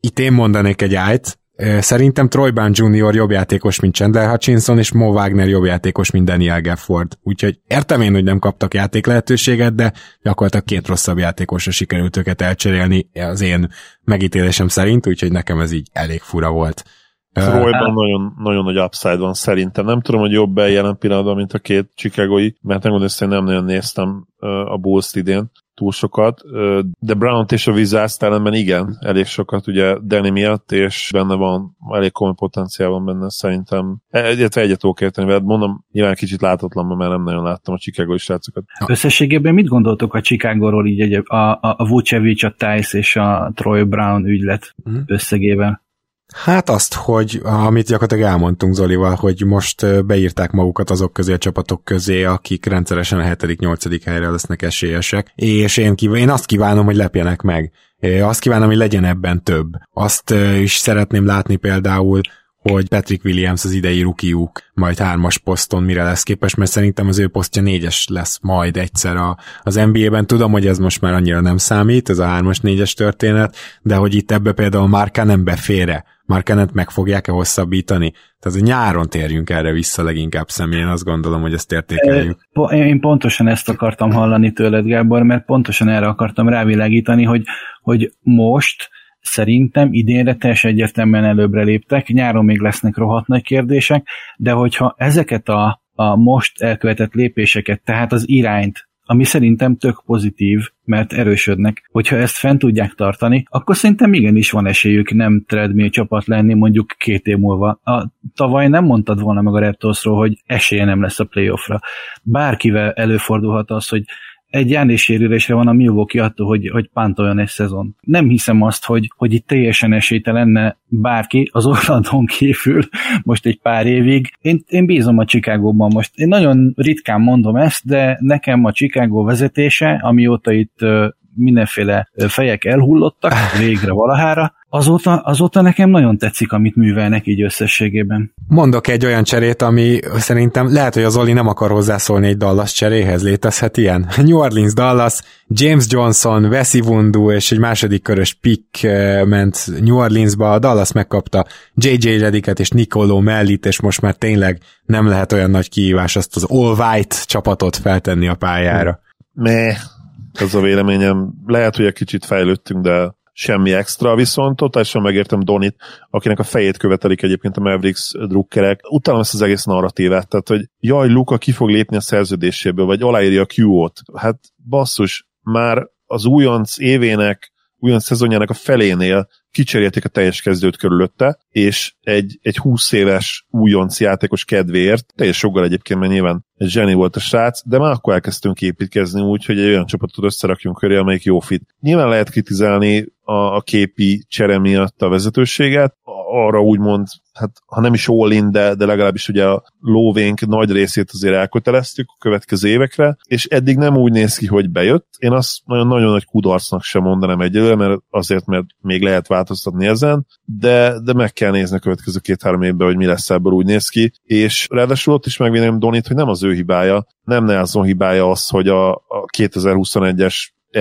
Itt én mondanék egy ájt, Szerintem Troy Brown Jr. jobb játékos, mint Chandler Hutchinson, és Mo Wagner jobb játékos, mint Daniel Gafford. Úgyhogy értem én, hogy nem kaptak játék lehetőséget, de gyakorlatilag két rosszabb játékosra sikerült őket elcserélni az én megítélésem szerint, úgyhogy nekem ez így elég fura volt. Troyban nagyon, nagyon nagy upside van szerintem. Nem tudom, hogy jobb-e jelen pillanatban, mint a két Chicagói, mert nem hogy nem nagyon néztem a Bulls idén túl sokat, de brown és a Wizards ellenben igen, elég sokat ugye Danny miatt, és benne van, elég komoly potenciál van benne szerintem. Egyet egyet tudok érteni veled, mondom, nyilván kicsit látatlan, mert nem nagyon láttam a Chicago srácokat. Összességében mit gondoltok a Chicago-ról így egy, a, a, a Vucevic, a Tice és a Troy Brown ügylet uh-huh. összegében? Hát azt, hogy amit gyakorlatilag elmondtunk Zolival, hogy most beírták magukat azok közé a csapatok közé, akik rendszeresen a 7.-8. helyre lesznek esélyesek, és én, kív- én azt kívánom, hogy lepjenek meg. Azt kívánom, hogy legyen ebben több. Azt is szeretném látni például, hogy Patrick Williams az idei rukiuk majd hármas poszton mire lesz képes, mert szerintem az ő posztja négyes lesz majd egyszer a, az NBA-ben. Tudom, hogy ez most már annyira nem számít, ez a hármas négyes történet, de hogy itt ebbe például már nem befére Markenet meg fogják-e hosszabbítani? Tehát a nyáron térjünk erre vissza leginkább személyén, azt gondolom, hogy ezt értékeljük. Én pontosan ezt akartam hallani tőled, Gábor, mert pontosan erre akartam rávilágítani, hogy, hogy most szerintem idénre teljesen egyértelműen előbbre léptek, nyáron még lesznek rohadt nagy kérdések, de hogyha ezeket a, a most elkövetett lépéseket, tehát az irányt ami szerintem tök pozitív, mert erősödnek. Hogyha ezt fent tudják tartani, akkor szerintem igenis van esélyük nem treadmill csapat lenni mondjuk két év múlva. A, tavaly nem mondtad volna meg a Raptorsról, hogy esélye nem lesz a playoffra. Bárkivel előfordulhat az, hogy egy János sérülésre van a Milwaukee attól, hogy, hogy pántoljon egy szezon. Nem hiszem azt, hogy, hogy itt teljesen esélyte lenne bárki az Orlandon kívül most egy pár évig. Én, én bízom a Chicagóban most. Én nagyon ritkán mondom ezt, de nekem a Chicago vezetése, amióta itt mindenféle fejek elhullottak végre valahára, azóta, azóta nekem nagyon tetszik, amit művelnek így összességében. Mondok egy olyan cserét, ami szerintem lehet, hogy az Oli nem akar hozzászólni egy Dallas cseréhez, létezhet ilyen? New Orleans Dallas, James Johnson, Vessi Wundu és egy második körös pick ment New Orleansba, a Dallas megkapta JJ Rediket és Nicolo Mellit, és most már tényleg nem lehet olyan nagy kihívás azt az All White csapatot feltenni a pályára. Meh, ez a véleményem. Lehet, hogy egy kicsit fejlődtünk, de semmi extra, viszont totálisan megértem Donit, akinek a fejét követelik egyébként a Mavericks drukkerek. Utálom ezt az egész narratívát, tehát hogy jaj, Luka ki fog lépni a szerződéséből, vagy aláírja a Q-ot. Hát basszus, már az újonc évének újon szezonjának a felénél kicserélték a teljes kezdőt körülötte, és egy, egy 20 éves újonc játékos kedvéért, teljes joggal egyébként, mert nyilván egy zseni volt a srác, de már akkor elkezdtünk építkezni úgy, hogy egy olyan csapatot összerakjunk köré, amelyik jó fit. Nyilván lehet kritizálni a, a képi csere miatt a vezetőséget, arra úgymond, hát ha nem is all in, de, de legalábbis ugye a lóvénk nagy részét azért elköteleztük a következő évekre, és eddig nem úgy néz ki, hogy bejött. Én azt nagyon-nagyon nagy kudarcnak sem mondanám egyelőre, mert azért, mert még lehet változtatni ezen, de, de meg kell nézni a következő két-három évben, hogy mi lesz ebből úgy néz ki, és ráadásul ott is megvéném Donit, hogy nem az ő hibája, nem Nelson hibája az, hogy a, a 2021-es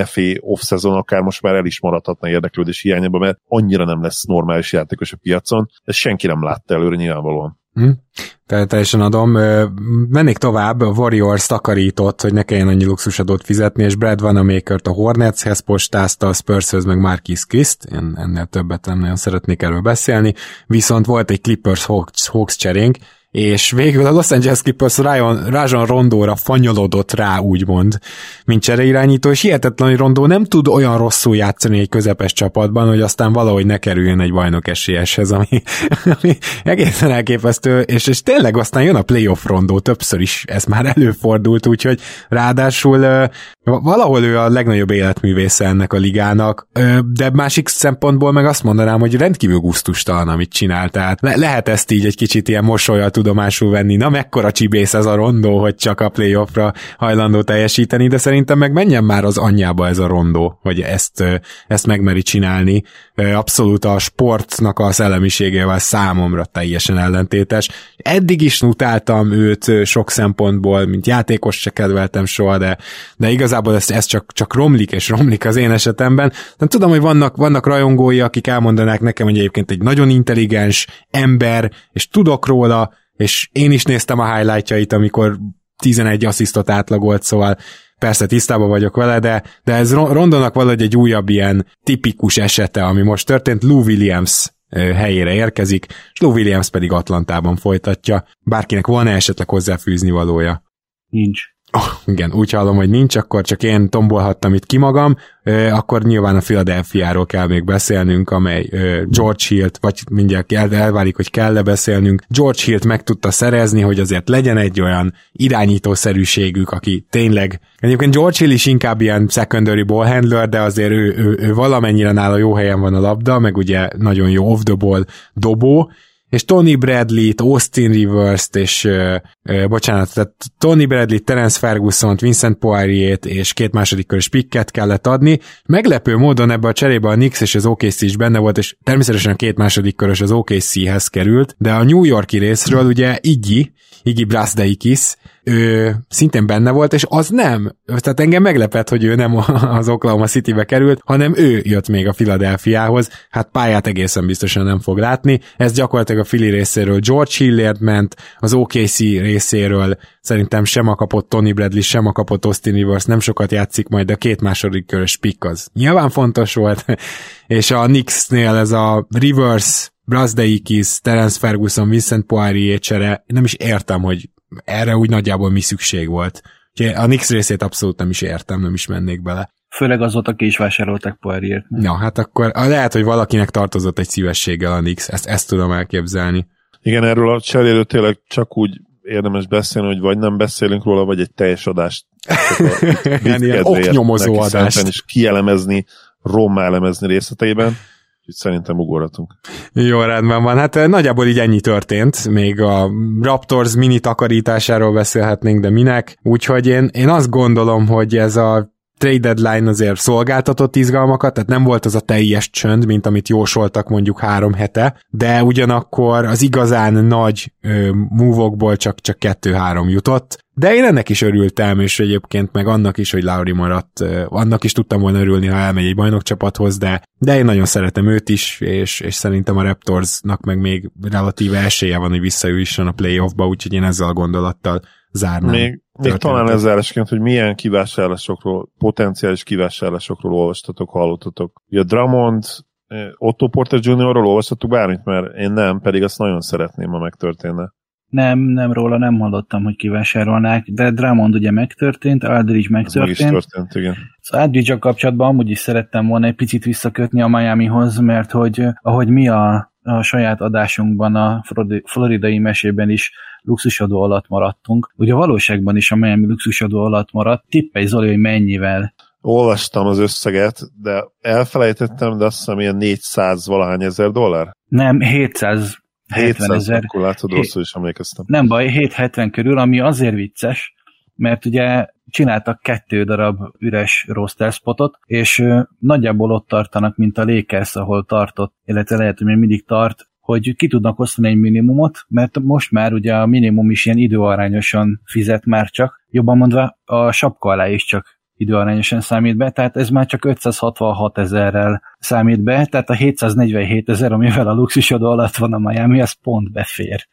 FA off-szezon akár most már el is maradhatna érdeklődés hiányában, mert annyira nem lesz normális játékos a piacon. Ezt senki nem látta előre nyilvánvalóan. Hm. Teljesen adom. Mennék tovább, a Warriors takarított, hogy ne kelljen annyi luxusadót fizetni, és Brad Vanamaker-t a Hornetshez postázta, a Spurshöz meg Marquis Christ, én ennél többet nem nagyon szeretnék erről beszélni, viszont volt egy Clippers Hawks, Hawks cserénk, és végül a Los Angeles Clippers Rajon, Rajon Rondóra fanyolodott rá, úgymond, mint csereirányító, és hihetetlen, hogy Rondó nem tud olyan rosszul játszani egy közepes csapatban, hogy aztán valahogy ne kerüljön egy bajnok esélyeshez, ami, ami egészen elképesztő, és, és tényleg aztán jön a playoff Rondó, többször is ez már előfordult, úgyhogy ráadásul valahol ő a legnagyobb életművésze ennek a ligának, de másik szempontból meg azt mondanám, hogy rendkívül gusztustalan, amit csinál, tehát le- lehet ezt így egy kicsit ilyen mosolyat tudomásul venni, na mekkora csibész ez a rondó, hogy csak a playoffra hajlandó teljesíteni, de szerintem meg menjen már az anyjába ez a rondó, hogy ezt, ezt megmeri csinálni. Abszolút a sportnak a szellemiségével számomra teljesen ellentétes. Eddig is utáltam őt sok szempontból, mint játékos se kedveltem soha, de, de igazából ez, ez csak, csak romlik és romlik az én esetemben. Nem tudom, hogy vannak, vannak rajongói, akik elmondanák nekem, hogy egyébként egy nagyon intelligens ember, és tudok róla, és én is néztem a highlightjait, amikor 11 asszisztot átlagolt, szóval persze tisztában vagyok vele, de, de ez Rondonak valahogy egy újabb ilyen tipikus esete, ami most történt, Lou Williams helyére érkezik, és Lou Williams pedig Atlantában folytatja. Bárkinek van-e esetleg hozzáfűzni valója? Nincs. Oh, igen, úgy hallom, hogy nincs, akkor csak én tombolhattam itt ki magam, akkor nyilván a Philadelphia-ról kell még beszélnünk, amely George Hill-t, vagy mindjárt elválik, hogy kell-e beszélnünk. George Hill-t meg tudta szerezni, hogy azért legyen egy olyan irányítószerűségük, aki tényleg, egyébként George Hill is inkább ilyen secondary ball handler, de azért ő, ő, ő valamennyire nála jó helyen van a labda, meg ugye nagyon jó off the ball dobó, és Tony Bradley-t, Austin Rivers-t, és bocsánat, tehát Tony Bradley, Terence ferguson Vincent Poirier-t és két második körös pikket kellett adni. Meglepő módon ebbe a cserébe a Knicks és az OKC is benne volt, és természetesen a két második körös az OKC-hez került, de a New Yorki részről ugye Iggy, Iggy Brasdeikis, ő szintén benne volt, és az nem. Tehát engem meglepett, hogy ő nem az Oklahoma City-be került, hanem ő jött még a Philadelphiához. Hát pályát egészen biztosan nem fog látni. Ez gyakorlatilag a Philly részéről George Hillért ment, az OKC részéről szerintem sem a kapott Tony Bradley, sem a kapott Austin Rivers, nem sokat játszik majd, de a két második körös pick az nyilván fontos volt, és a Knicksnél ez a Rivers, Brazdeikis, Terence Ferguson, Vincent Poirier csere, nem is értem, hogy erre úgy nagyjából mi szükség volt. Úgyhogy a Nix részét abszolút nem is értem, nem is mennék bele. Főleg azóta ki is vásárolták Poirier-t. Ja, hát akkor lehet, hogy valakinek tartozott egy szívességgel a Nix, ezt, ezt tudom elképzelni. Igen, erről a cseréről tényleg csak úgy érdemes beszélni, hogy vagy nem beszélünk róla, vagy egy teljes adást. ilyen oknyomozó adást. És kielemezni, rommá elemezni részleteiben úgyhogy szerintem ugorhatunk. Jó, rendben van. Hát eh, nagyjából így ennyi történt. Még a Raptors mini takarításáról beszélhetnénk, de minek? Úgyhogy én, én azt gondolom, hogy ez a trade deadline azért szolgáltatott izgalmakat, tehát nem volt az a teljes csönd, mint amit jósoltak mondjuk három hete, de ugyanakkor az igazán nagy ö, move csak, csak kettő-három jutott, de én ennek is örültem, és egyébként meg annak is, hogy Lauri maradt, annak is tudtam volna örülni, ha elmegy egy bajnokcsapathoz, de, de én nagyon szeretem őt is, és, és szerintem a Raptorsnak meg még relatíve esélye van, hogy visszajusson a playoffba, úgyhogy én ezzel a gondolattal zárnám. Még, még talán ez zárásként, hogy milyen kivásárlásokról, potenciális kivásárlásokról olvastatok, hallottatok. Ugye a Drummond, eh, Otto Porter Jr.-ról olvastatok bármit, mert én nem, pedig azt nagyon szeretném, ha megtörténne. Nem, nem róla nem hallottam, hogy kivásárolnák, de Drummond ugye megtörtént, Aldridge megtörtént. Ez meg is történt, igen. Az aldridge kapcsolatban amúgy is szerettem volna egy picit visszakötni a Miamihoz, mert hogy ahogy mi a, a saját adásunkban a floridai mesében is luxusadó alatt maradtunk, ugye a valóságban is a Miami luxusadó alatt maradt, tippelj Zoli, hogy mennyivel olvastam az összeget, de elfelejtettem, de azt hiszem ilyen 400 valahány ezer dollár? Nem, 700 70 ezer. Akkor látod, rosszul is emlékeztem. Nem baj, 770 körül, ami azért vicces, mert ugye csináltak kettő darab üres roster spotot, és nagyjából ott tartanak, mint a Lakers, ahol tartott, illetve lehet, hogy még mindig tart, hogy ki tudnak osztani egy minimumot, mert most már ugye a minimum is ilyen időarányosan fizet már csak, jobban mondva a sapka alá is csak időarányosan számít be, tehát ez már csak 566 ezerrel számít be, tehát a 747 ezer, amivel a luxusadó alatt van a Miami, az pont befér.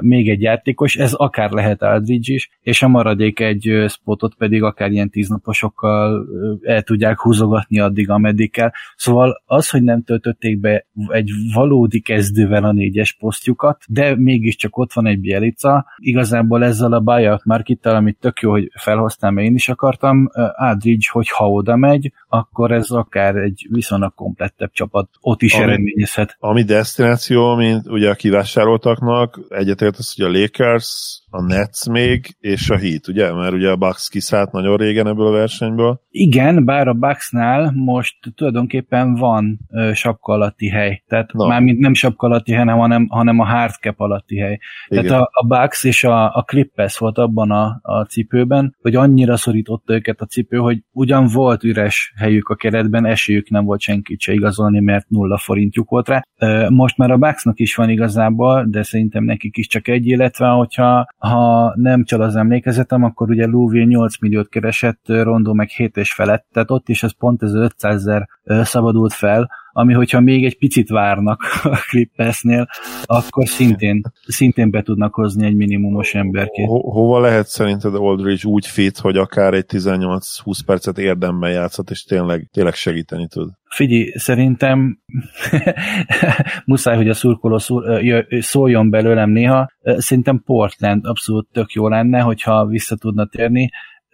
Még egy játékos, ez akár lehet Aldridge is, és a maradék egy spotot pedig akár ilyen tíznaposokkal el tudják húzogatni addig, ameddig kell. Szóval az, hogy nem töltötték be egy valódi kezdővel a négyes posztjukat, de mégiscsak ott van egy Bielica, igazából ezzel a buyout markettel, amit tök jó, hogy felhoztam, én is akartam, Aldridge, hogyha oda megy, akkor ez akár egy viszont viszonylag komplettebb csapat ott is ami, eredményezhet. Ami destináció, mint ugye a kivásároltaknak, egyetért az, hogy a Lakers, a Nets még, és a Heat, ugye? Mert ugye a Bucks kiszállt nagyon régen ebből a versenyből. Igen, bár a Bucksnál most tulajdonképpen van ö, sapka alatti hely. Tehát no. mármint nem sapka alatti hely, hanem, hanem a hardcap alatti hely. Igen. Tehát a, a Bucks és a, a Clippers volt abban a, a cipőben, hogy annyira szorította őket a cipő, hogy ugyan volt üres helyük a keretben, esélyük nem volt senkit se igazolni, mert nulla forintjuk volt rá. Most már a Bucksnak is van igazából, de szerintem nekik is csak egy, illetve hogyha ha nem csal az emlékezetem, akkor ugye Louisville 8 milliót keresett, Rondó meg 7 és felett, tehát ott is ez pont ez 500 ezer szabadult fel, ami hogyha még egy picit várnak a Clippersnél, akkor szintén, szintén be tudnak hozni egy minimumos emberkét. Ho- hova lehet szerinted Aldridge úgy fit, hogy akár egy 18-20 percet érdemben játszhat, és tényleg, tényleg segíteni tud? Figyelj, szerintem muszáj, hogy a szurkoló szóljon belőlem néha. Szerintem Portland abszolút tök jó lenne, hogyha vissza tudna térni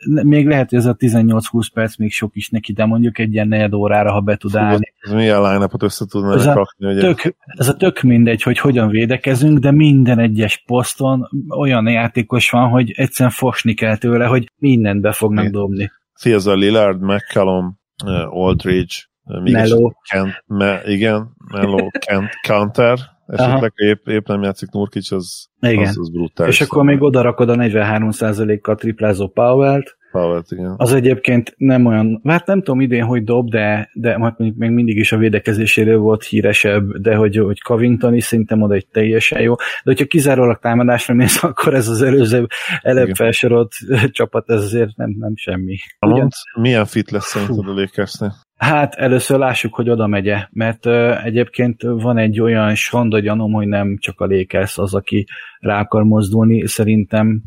még lehet, hogy ez a 18-20 perc még sok is neki, de mondjuk egy ilyen negyed órára, ha be tud állni. Ez milyen line össze tudna ez rakni, ugye? Tök, ez a tök mindegy, hogy hogyan védekezünk, de minden egyes poszton olyan játékos van, hogy egyszerűen fosni kell tőle, hogy mindent be fognak dobni. Fia, Lillard, McCallum, uh, Aldridge, Melo. Kent, me, igen, Melo, Kent, Counter, esetleg épp, épp nem játszik Nurkic, az, igen. az, az brutális. És akkor még oda rakod a 43%-kal triplázó Powell-t, Powell, igen. Az egyébként nem olyan, hát nem tudom idén, hogy dob, de, de hát mondjuk még mindig is a védekezéséről volt híresebb, de hogy, hogy Covington is szerintem oda egy teljesen jó. De hogyha kizárólag támadásra mész, akkor ez az előző előbb felsorolt csapat, ez azért nem, nem semmi. Ugyan... Milyen fit lesz szerinted a Lakersnél? Hát először lássuk, hogy oda megye, mert uh, egyébként van egy olyan sonda gyanom, hogy nem csak a Lakers az, aki rá akar mozdulni, szerintem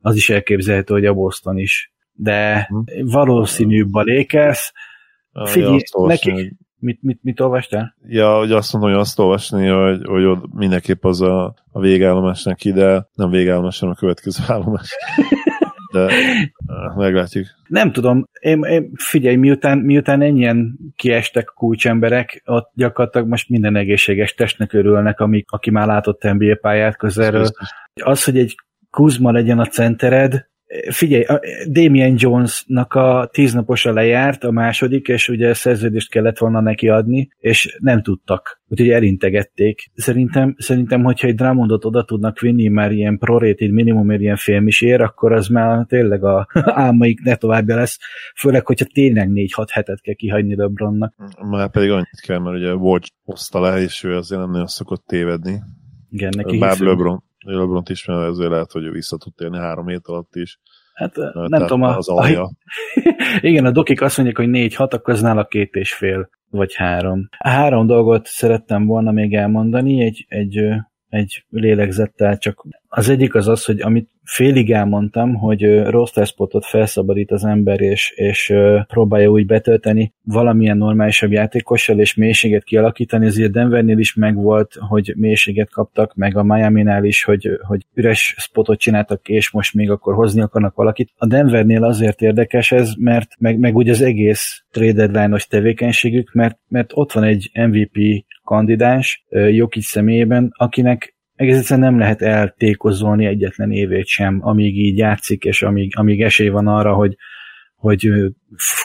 az is elképzelhető, hogy a Boston is de hm. valószínűbb a Lakers. Figyelj, ja, nekik... Mit, mit, mit olvastál? Ja, hogy azt mondom, hogy azt olvasni, hogy, hogy ott mindenképp az a, a végállomás neki, de nem végállomás, hanem a következő állomás. De meglátjuk. Nem tudom, én, én figyelj, miután, miután ennyien kiestek a kulcsemberek, ott gyakorlatilag most minden egészséges testnek örülnek, ami, aki már látott NBA pályát közelről. Az, hogy egy Kuzma legyen a centered, Figyelj, a Damien Jonesnak a tíznaposa lejárt, a második, és ugye szerződést kellett volna neki adni, és nem tudtak. Úgyhogy elintegették. Szerintem, szerintem hogyha egy Drummondot oda tudnak vinni, már ilyen prorated minimum, ilyen film is ér, akkor az már tényleg a álmaik ne továbbja lesz. Főleg, hogyha tényleg 4-6 hetet kell kihagyni LeBronnak. Már pedig annyit kell, mert ugye volt hozta le, és ő azért nem nagyon szokott tévedni. Igen, neki Bár LeBron, LeBron is, mert ezért lehet, hogy ő vissza tud térni három hét alatt is. Hát nem Tehát tudom, az a, a, igen, a dokik azt mondják, hogy négy-hat, akkor az nála két és fél, vagy három. Három dolgot szerettem volna még elmondani, egy, egy, egy lélegzettel, csak az egyik az az, hogy amit félig elmondtam, hogy roster spotot felszabadít az ember, és, és próbálja úgy betölteni valamilyen normálisabb játékossal, és mélységet kialakítani, ezért Denvernél is megvolt, hogy mélységet kaptak, meg a Miami-nál is, hogy, hogy üres spotot csináltak, és most még akkor hozni akarnak valakit. A Denvernél azért érdekes ez, mert meg, meg úgy az egész trade deadline-os tevékenységük, mert, mert ott van egy MVP kandidás Jokic személyében, akinek egész egyszerűen nem lehet eltékozolni egyetlen évét sem, amíg így játszik, és amíg, amíg esély van arra, hogy, hogy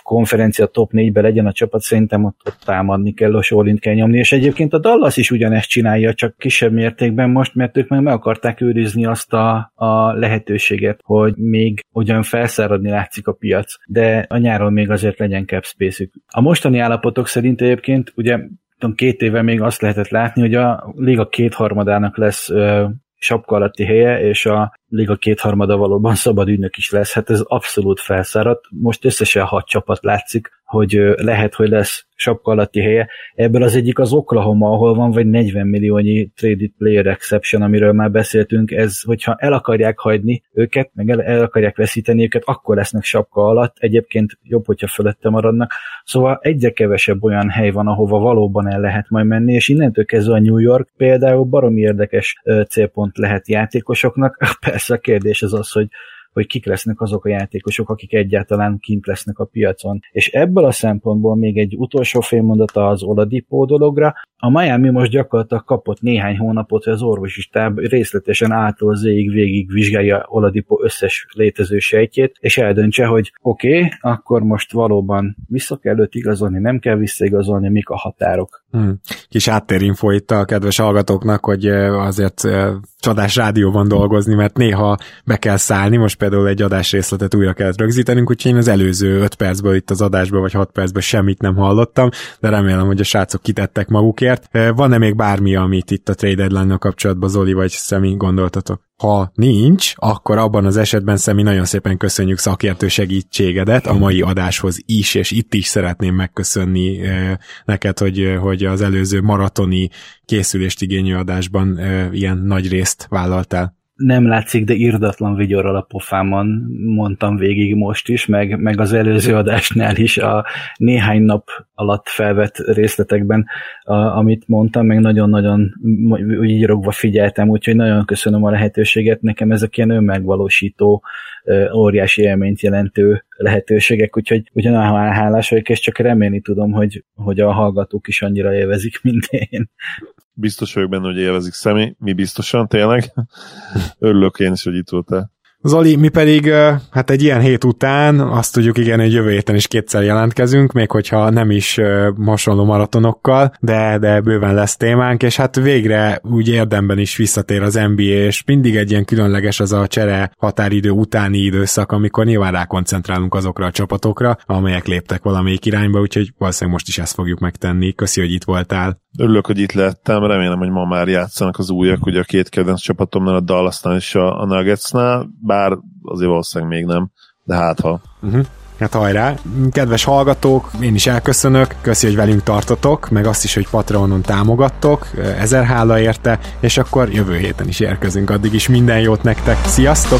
konferencia top 4-be legyen a csapat, szerintem ott, ott támadni kell, a sorint kell nyomni, és egyébként a Dallas is ugyanezt csinálja, csak kisebb mértékben most, mert ők meg meg akarták őrizni azt a, a lehetőséget, hogy még ugyan felszáradni látszik a piac, de a nyáron még azért legyen cap space-ük. A mostani állapotok szerint egyébként ugye tudom, két éve még azt lehetett látni, hogy a liga kétharmadának lesz ö, sapka alatti helye, és a liga kétharmada valóban szabad ügynök is lesz. Hát ez abszolút felszáradt. Most összesen hat csapat látszik, hogy lehet, hogy lesz sapka alatti helye. Ebből az egyik az Oklahoma, ahol van vagy 40 milliónyi traded player exception, amiről már beszéltünk. Ez, hogyha el akarják hagyni őket, meg el, el akarják veszíteni őket, akkor lesznek sapka alatt. Egyébként jobb, hogyha fölötte maradnak. Szóval egyre kevesebb olyan hely van, ahova valóban el lehet majd menni, és innentől kezdve a New York például baromi érdekes célpont lehet játékosoknak. Persze a kérdés az az, hogy hogy kik lesznek azok a játékosok, akik egyáltalán kint lesznek a piacon. És ebből a szempontból még egy utolsó félmondata az Oladipo dologra. A Miami most gyakorlatilag kapott néhány hónapot, hogy az orvosi stáb részletesen ától zéig végig vizsgálja Oladipo összes létező sejtjét, és eldöntse, hogy oké, okay, akkor most valóban vissza kell őt igazolni, nem kell visszaigazolni, mik a határok. Hmm. Kis háttérinfo itt a kedves hallgatóknak, hogy azért csodás rádióban dolgozni, mert néha be kell szállni, most például egy adásrészletet újra kellett rögzítenünk, úgyhogy én az előző 5 percből itt az adásban, vagy 6 percből semmit nem hallottam, de remélem, hogy a srácok kitettek magukért. Van-e még bármi, amit itt a trade deadline kapcsolatban Zoli vagy Szemi gondoltatok? Ha nincs, akkor abban az esetben Szemi nagyon szépen köszönjük szakértő segítségedet a mai adáshoz is, és itt is szeretném megköszönni neked, hogy, hogy az előző maratoni készülést igényű adásban ilyen nagy részt vállaltál nem látszik, de irdatlan vigyorral a pofámon mondtam végig most is, meg, meg az előző adásnál is a néhány nap alatt felvett részletekben, a, amit mondtam, meg nagyon-nagyon így rogva figyeltem, úgyhogy nagyon köszönöm a lehetőséget, nekem ezek ilyen önmegvalósító, óriási élményt jelentő lehetőségek, úgyhogy ugyanolyan hálás vagyok, és csak remélni tudom, hogy, hogy a hallgatók is annyira élvezik, mint én biztos vagyok benne, hogy élvezik személy, mi biztosan tényleg. Örülök én is, hogy itt voltál. Zoli, mi pedig hát egy ilyen hét után azt tudjuk igen, hogy jövő héten is kétszer jelentkezünk, még hogyha nem is hasonló maratonokkal, de, de bőven lesz témánk, és hát végre úgy érdemben is visszatér az NBA, és mindig egy ilyen különleges az a csere határidő utáni időszak, amikor nyilván rákoncentrálunk azokra a csapatokra, amelyek léptek valamelyik irányba, úgyhogy valószínűleg most is ezt fogjuk megtenni. Köszi, hogy itt voltál. Örülök, hogy itt lettem, remélem, hogy ma már játszanak az újak, ugye a két kedvenc csapatomnál, a Dallasnál és a, a Nuggetsnál, bár azért valószínűleg még nem, de hát ha. Uh-huh. Hát hajrá! Kedves hallgatók, én is elköszönök, köszi, hogy velünk tartotok, meg azt is, hogy Patreonon támogattok, ezer hála érte, és akkor jövő héten is érkezünk, addig is minden jót nektek, sziasztok!